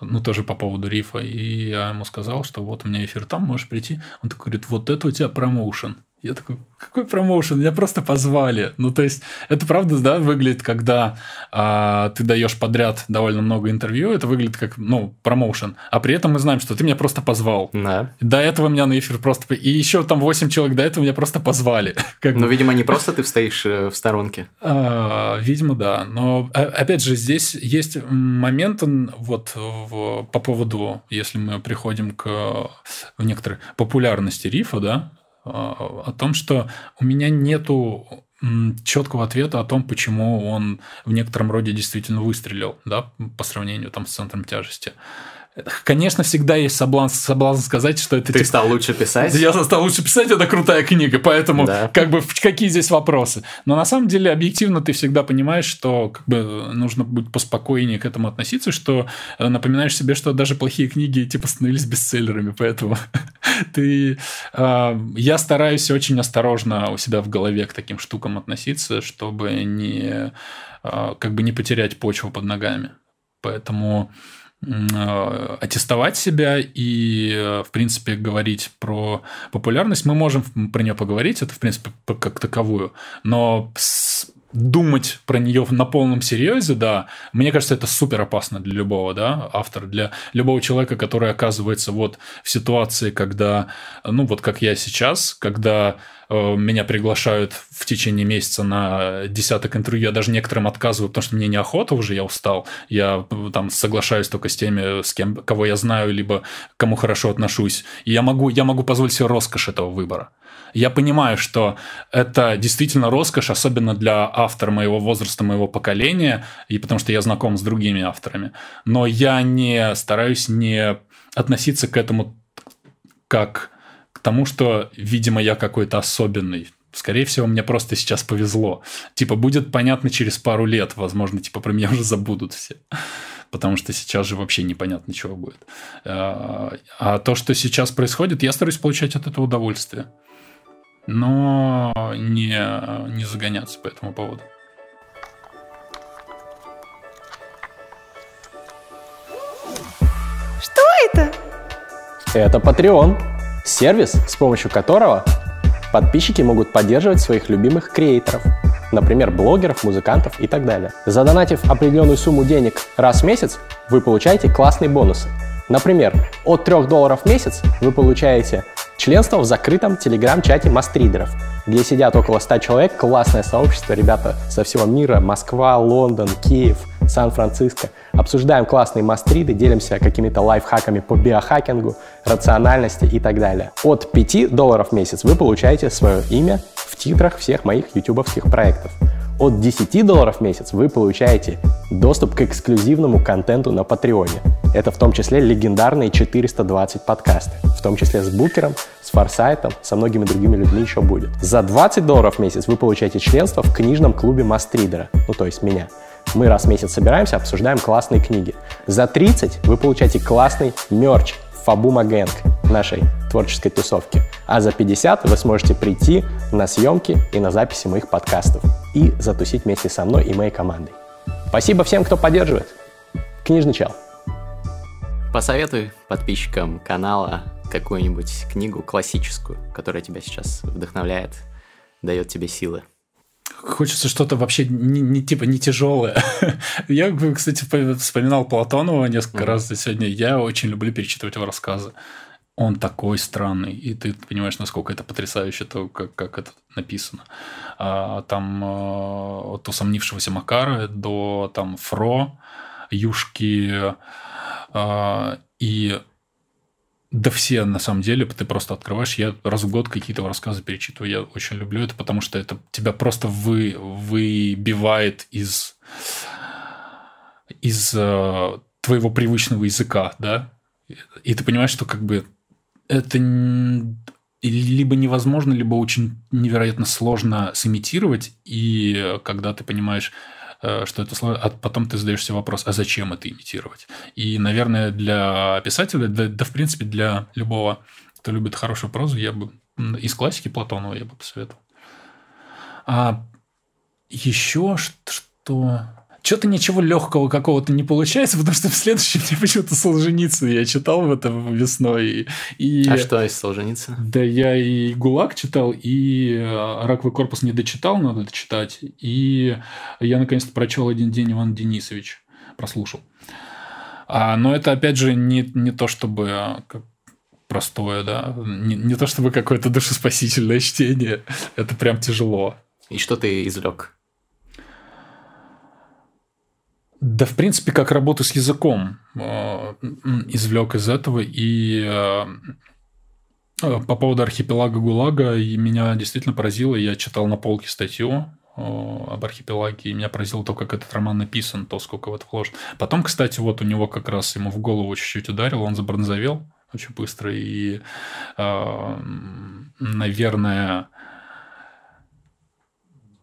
ну, тоже по поводу рифа, и я ему сказал, что вот у меня эфир там, можешь прийти. Он такой говорит, вот это у тебя промоушен. Я такой, какой промоушен? Меня просто позвали. Ну, то есть, это правда, да, выглядит, когда а, ты даешь подряд довольно много интервью, это выглядит как, ну, промоушен. А при этом мы знаем, что ты меня просто позвал. Да. До этого меня на эфир просто... И еще там 8 человек до этого меня просто позвали. Как ну, видимо, не просто ты стоишь э, в сторонке. А, видимо, да. Но, а, опять же, здесь есть момент вот в, по поводу, если мы приходим к в некоторой популярности рифа, да, о том, что у меня нету четкого ответа о том, почему он в некотором роде действительно выстрелил, да, по сравнению там с центром тяжести. Конечно, всегда есть соблазн, соблазн сказать, что это... Ты типа, стал лучше писать? Я стал лучше писать, это крутая книга, поэтому да. как бы какие здесь вопросы? Но на самом деле объективно ты всегда понимаешь, что как бы нужно быть поспокойнее к этому относиться, что э, напоминаешь себе, что даже плохие книги типа становились бестселлерами, поэтому ты... Э, я стараюсь очень осторожно у себя в голове к таким штукам относиться, чтобы не э, как бы не потерять почву под ногами. Поэтому Э, аттестовать себя и, э, в принципе, говорить про популярность. Мы можем про нее поговорить, это, в принципе, как таковую, но думать про нее на полном серьезе, да, мне кажется, это супер опасно для любого, да, автора, для любого человека, который оказывается вот в ситуации, когда, ну, вот как я сейчас, когда э, меня приглашают в течение месяца на десяток интервью, я даже некоторым отказываю, потому что мне неохота уже, я устал, я э, там соглашаюсь только с теми, с кем, кого я знаю, либо кому хорошо отношусь, и я могу, я могу позволить себе роскошь этого выбора. Я понимаю, что это действительно роскошь, особенно для автора моего возраста, моего поколения, и потому что я знаком с другими авторами. Но я не стараюсь не относиться к этому как к тому, что, видимо, я какой-то особенный. Скорее всего, мне просто сейчас повезло. Типа, будет понятно через пару лет, возможно, типа, про меня уже забудут все. Потому что сейчас же вообще непонятно, чего будет. А, а то, что сейчас происходит, я стараюсь получать от этого удовольствие но не, не загоняться по этому поводу. Что это? Это Patreon, сервис, с помощью которого подписчики могут поддерживать своих любимых креаторов, например, блогеров, музыкантов и так далее. Задонатив определенную сумму денег раз в месяц, вы получаете классные бонусы. Например, от 3 долларов в месяц вы получаете Членство в закрытом телеграм-чате мастридеров, где сидят около 100 человек, классное сообщество, ребята со всего мира, Москва, Лондон, Киев, Сан-Франциско. Обсуждаем классные мастриды, делимся какими-то лайфхаками по биохакингу, рациональности и так далее. От 5 долларов в месяц вы получаете свое имя в титрах всех моих ютубовских проектов. От 10 долларов в месяц вы получаете доступ к эксклюзивному контенту на Патреоне. Это в том числе легендарные 420 подкасты, в том числе с Букером, с Форсайтом, со многими другими людьми еще будет. За 20 долларов в месяц вы получаете членство в книжном клубе Мастридера, ну то есть меня. Мы раз в месяц собираемся, обсуждаем классные книги. За 30 вы получаете классный мерч Фабума Гэнг нашей творческой тусовки. А за 50 вы сможете прийти на съемки и на записи моих подкастов и затусить вместе со мной и моей командой. Спасибо всем, кто поддерживает. Книжный чел. Посоветуй подписчикам канала какую-нибудь книгу классическую, которая тебя сейчас вдохновляет, дает тебе силы. Хочется что-то вообще не, не типа не тяжелое. Я, кстати, вспоминал Платонова несколько mm-hmm. раз сегодня. Я очень люблю перечитывать его рассказы он такой странный, и ты понимаешь, насколько это потрясающе, то, как, как это написано. А, там а, от усомнившегося Макара до там Фро, Юшки а, и да все, на самом деле, ты просто открываешь. Я раз в год какие-то рассказы перечитываю. Я очень люблю это, потому что это тебя просто вы, выбивает из, из э, твоего привычного языка, да? И ты понимаешь, что как бы это либо невозможно, либо очень невероятно сложно сымитировать, и когда ты понимаешь, э, что это сложно, а потом ты задаешься вопрос, а зачем это имитировать? И, наверное, для писателя, да, да в принципе для любого, кто любит хорошую прозу, я бы из классики Платонова я бы посоветовал. А еще что... что-то ничего легкого какого-то не получается, потому что в следующем мне почему-то Солженицын я читал в этом весной. И... А что из Солженицына? Да я и ГУЛАГ читал, и э, Раковый корпус не дочитал, надо дочитать. И я наконец-то прочел «Один день Иван Денисович», прослушал. А, но это, опять же, не, не то чтобы как простое, да, не, не то чтобы какое-то душеспасительное чтение, это прям тяжело. И что ты извлек? Да, в принципе, как работу с языком э, извлек из этого. И э, э, по поводу архипелага ГУЛАГа и меня действительно поразило. Я читал на полке статью об архипелаге, и меня поразило то, как этот роман написан, то, сколько в это вложено. Потом, кстати, вот у него как раз ему в голову чуть-чуть ударил, он забронзовел очень быстро, и, наверное,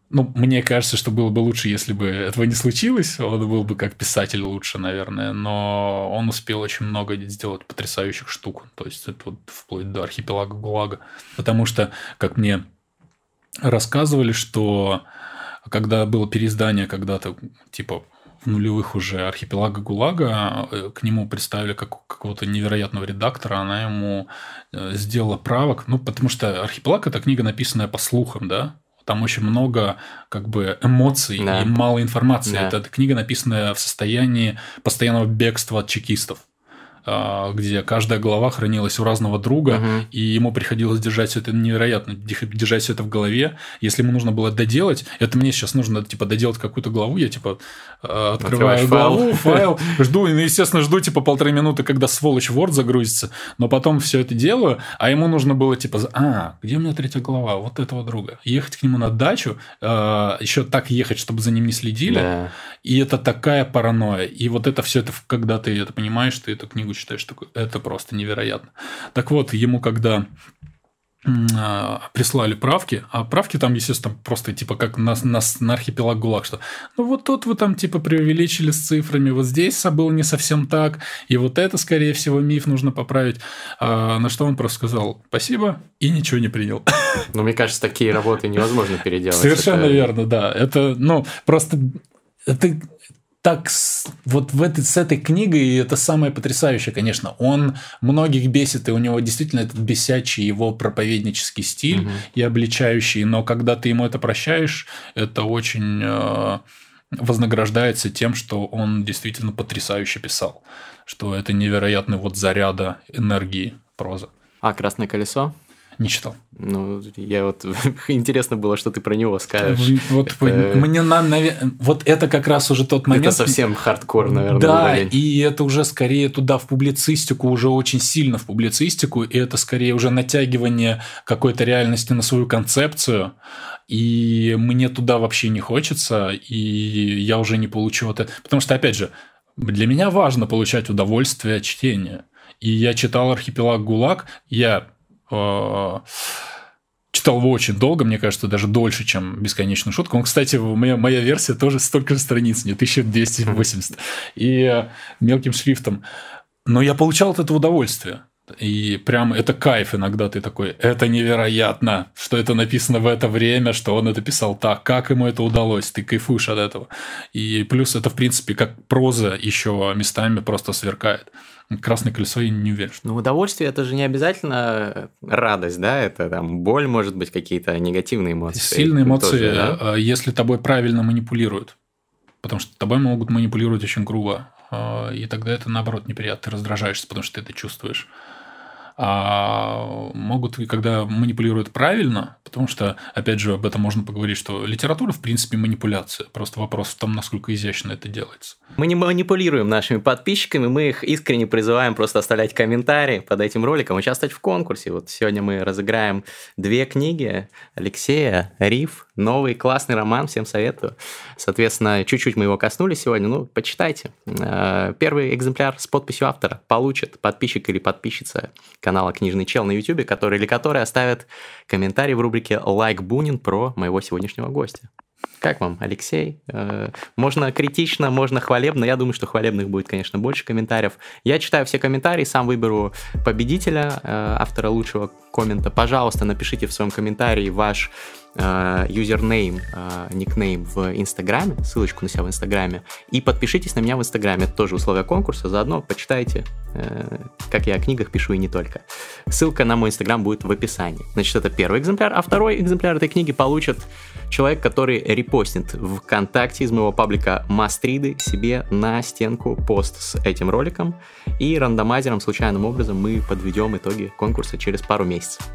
ну, мне кажется, что было бы лучше, если бы этого не случилось. Он был бы как писатель лучше, наверное. Но он успел очень много сделать потрясающих штук. То есть, это вот вплоть до архипелага ГУЛАГа. Потому что, как мне рассказывали, что когда было переиздание когда-то, типа, в нулевых уже архипелага ГУЛАГа, э, к нему представили как, какого-то невероятного редактора, она ему э, сделала правок, ну, потому что архипелаг – это книга, написанная по слухам, да, там очень много как бы эмоций да. и мало информации. Да. Это книга, написанная в состоянии постоянного бегства от чекистов. А, где каждая глава хранилась у разного друга, угу. и ему приходилось держать все это невероятно, держать все это в голове. Если ему нужно было доделать, это мне сейчас нужно типа доделать какую-то главу, я типа а, открываю главу, файл, жду, ну, естественно, жду типа полторы минуты, когда сволочь Word загрузится, но потом все это делаю, а ему нужно было типа, а, где у меня третья глава? Вот этого друга. Ехать к нему на дачу, а, еще так ехать, чтобы за ним не следили, да. и это такая паранойя. И вот это все это, когда ты это понимаешь, ты эту книгу считаешь, что это просто невероятно. Так вот, ему когда а, прислали правки, а правки там, естественно, просто типа как на, на, на архипелаг ГУЛАГ, что ну вот тут вы там типа преувеличили с цифрами, вот здесь было не совсем так, и вот это, скорее всего, миф нужно поправить. А, на что он просто сказал спасибо и ничего не принял. Ну, мне кажется, такие работы невозможно переделать. Совершенно это... верно, да. Это, ну, просто это так вот в этой, с этой книгой это самое потрясающее, конечно. Он многих бесит, и у него действительно этот бесячий его проповеднический стиль угу. и обличающий, но когда ты ему это прощаешь, это очень э, вознаграждается тем, что он действительно потрясающе писал, что это невероятный вот заряда энергии проза. А «Красное колесо»? Не читал. Ну, я вот интересно было, что ты про него скажешь. Вот это... мне наверное, вот это как раз уже тот момент. Это совсем хардкор, наверное. Да, уровень. и это уже скорее туда в публицистику, уже очень сильно в публицистику, и это скорее уже натягивание какой-то реальности на свою концепцию. И мне туда вообще не хочется, и я уже не получу вот это. Потому что, опять же, для меня важно получать удовольствие от чтения. И я читал «Архипелаг ГУЛАГ», я читал его очень долго, мне кажется, даже дольше, чем «Бесконечную шутку». Он, кстати, моя, моя версия тоже столько же страниц, не 1280. И э, мелким шрифтом. Но я получал от этого удовольствие. И прям это кайф иногда ты такой, это невероятно, что это написано в это время, что он это писал так, как ему это удалось, ты кайфуешь от этого. И плюс это, в принципе, как проза еще местами просто сверкает. Красное колесо я не уверен. Ну, удовольствие это же не обязательно радость, да, это там боль, может быть, какие-то негативные эмоции. Сильные эмоции, тоже, да? А, если тобой правильно манипулируют. Потому что тобой могут манипулировать очень грубо. И тогда это, наоборот, неприятно. Ты раздражаешься, потому что ты это чувствуешь а могут, когда манипулируют правильно, потому что, опять же, об этом можно поговорить, что литература, в принципе, манипуляция. Просто вопрос в том, насколько изящно это делается. Мы не манипулируем нашими подписчиками, мы их искренне призываем просто оставлять комментарии под этим роликом, участвовать в конкурсе. Вот сегодня мы разыграем две книги Алексея Риф, новый классный роман, всем советую. Соответственно, чуть-чуть мы его коснулись сегодня, ну, почитайте. Э, первый экземпляр с подписью автора получит подписчик или подписчица канала «Книжный чел» на YouTube, который или который оставит комментарий в рубрике «Лайк Бунин» про моего сегодняшнего гостя. Как вам, Алексей? Э, можно критично, можно хвалебно. Я думаю, что хвалебных будет, конечно, больше комментариев. Я читаю все комментарии, сам выберу победителя, э, автора лучшего коммента. Пожалуйста, напишите в своем комментарии ваш юзернейм, никнейм в Инстаграме, ссылочку на себя в Инстаграме, и подпишитесь на меня в Инстаграме, это тоже условия конкурса, заодно почитайте, как я о книгах пишу и не только. Ссылка на мой Инстаграм будет в описании. Значит, это первый экземпляр, а второй экземпляр этой книги получит человек, который репостнет ВКонтакте из моего паблика Мастриды себе на стенку пост с этим роликом, и рандомайзером случайным образом мы подведем итоги конкурса через пару месяцев.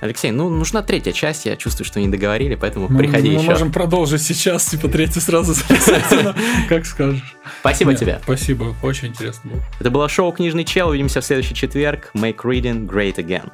Алексей, ну нужна третья часть, я чувствую, что не договорили, поэтому ну, приходи мы еще. Мы можем продолжить сейчас, типа третью сразу записать, как скажешь. Спасибо тебе. Спасибо, очень интересно было. Это было шоу «Книжный чел», увидимся в следующий четверг. Make reading great again.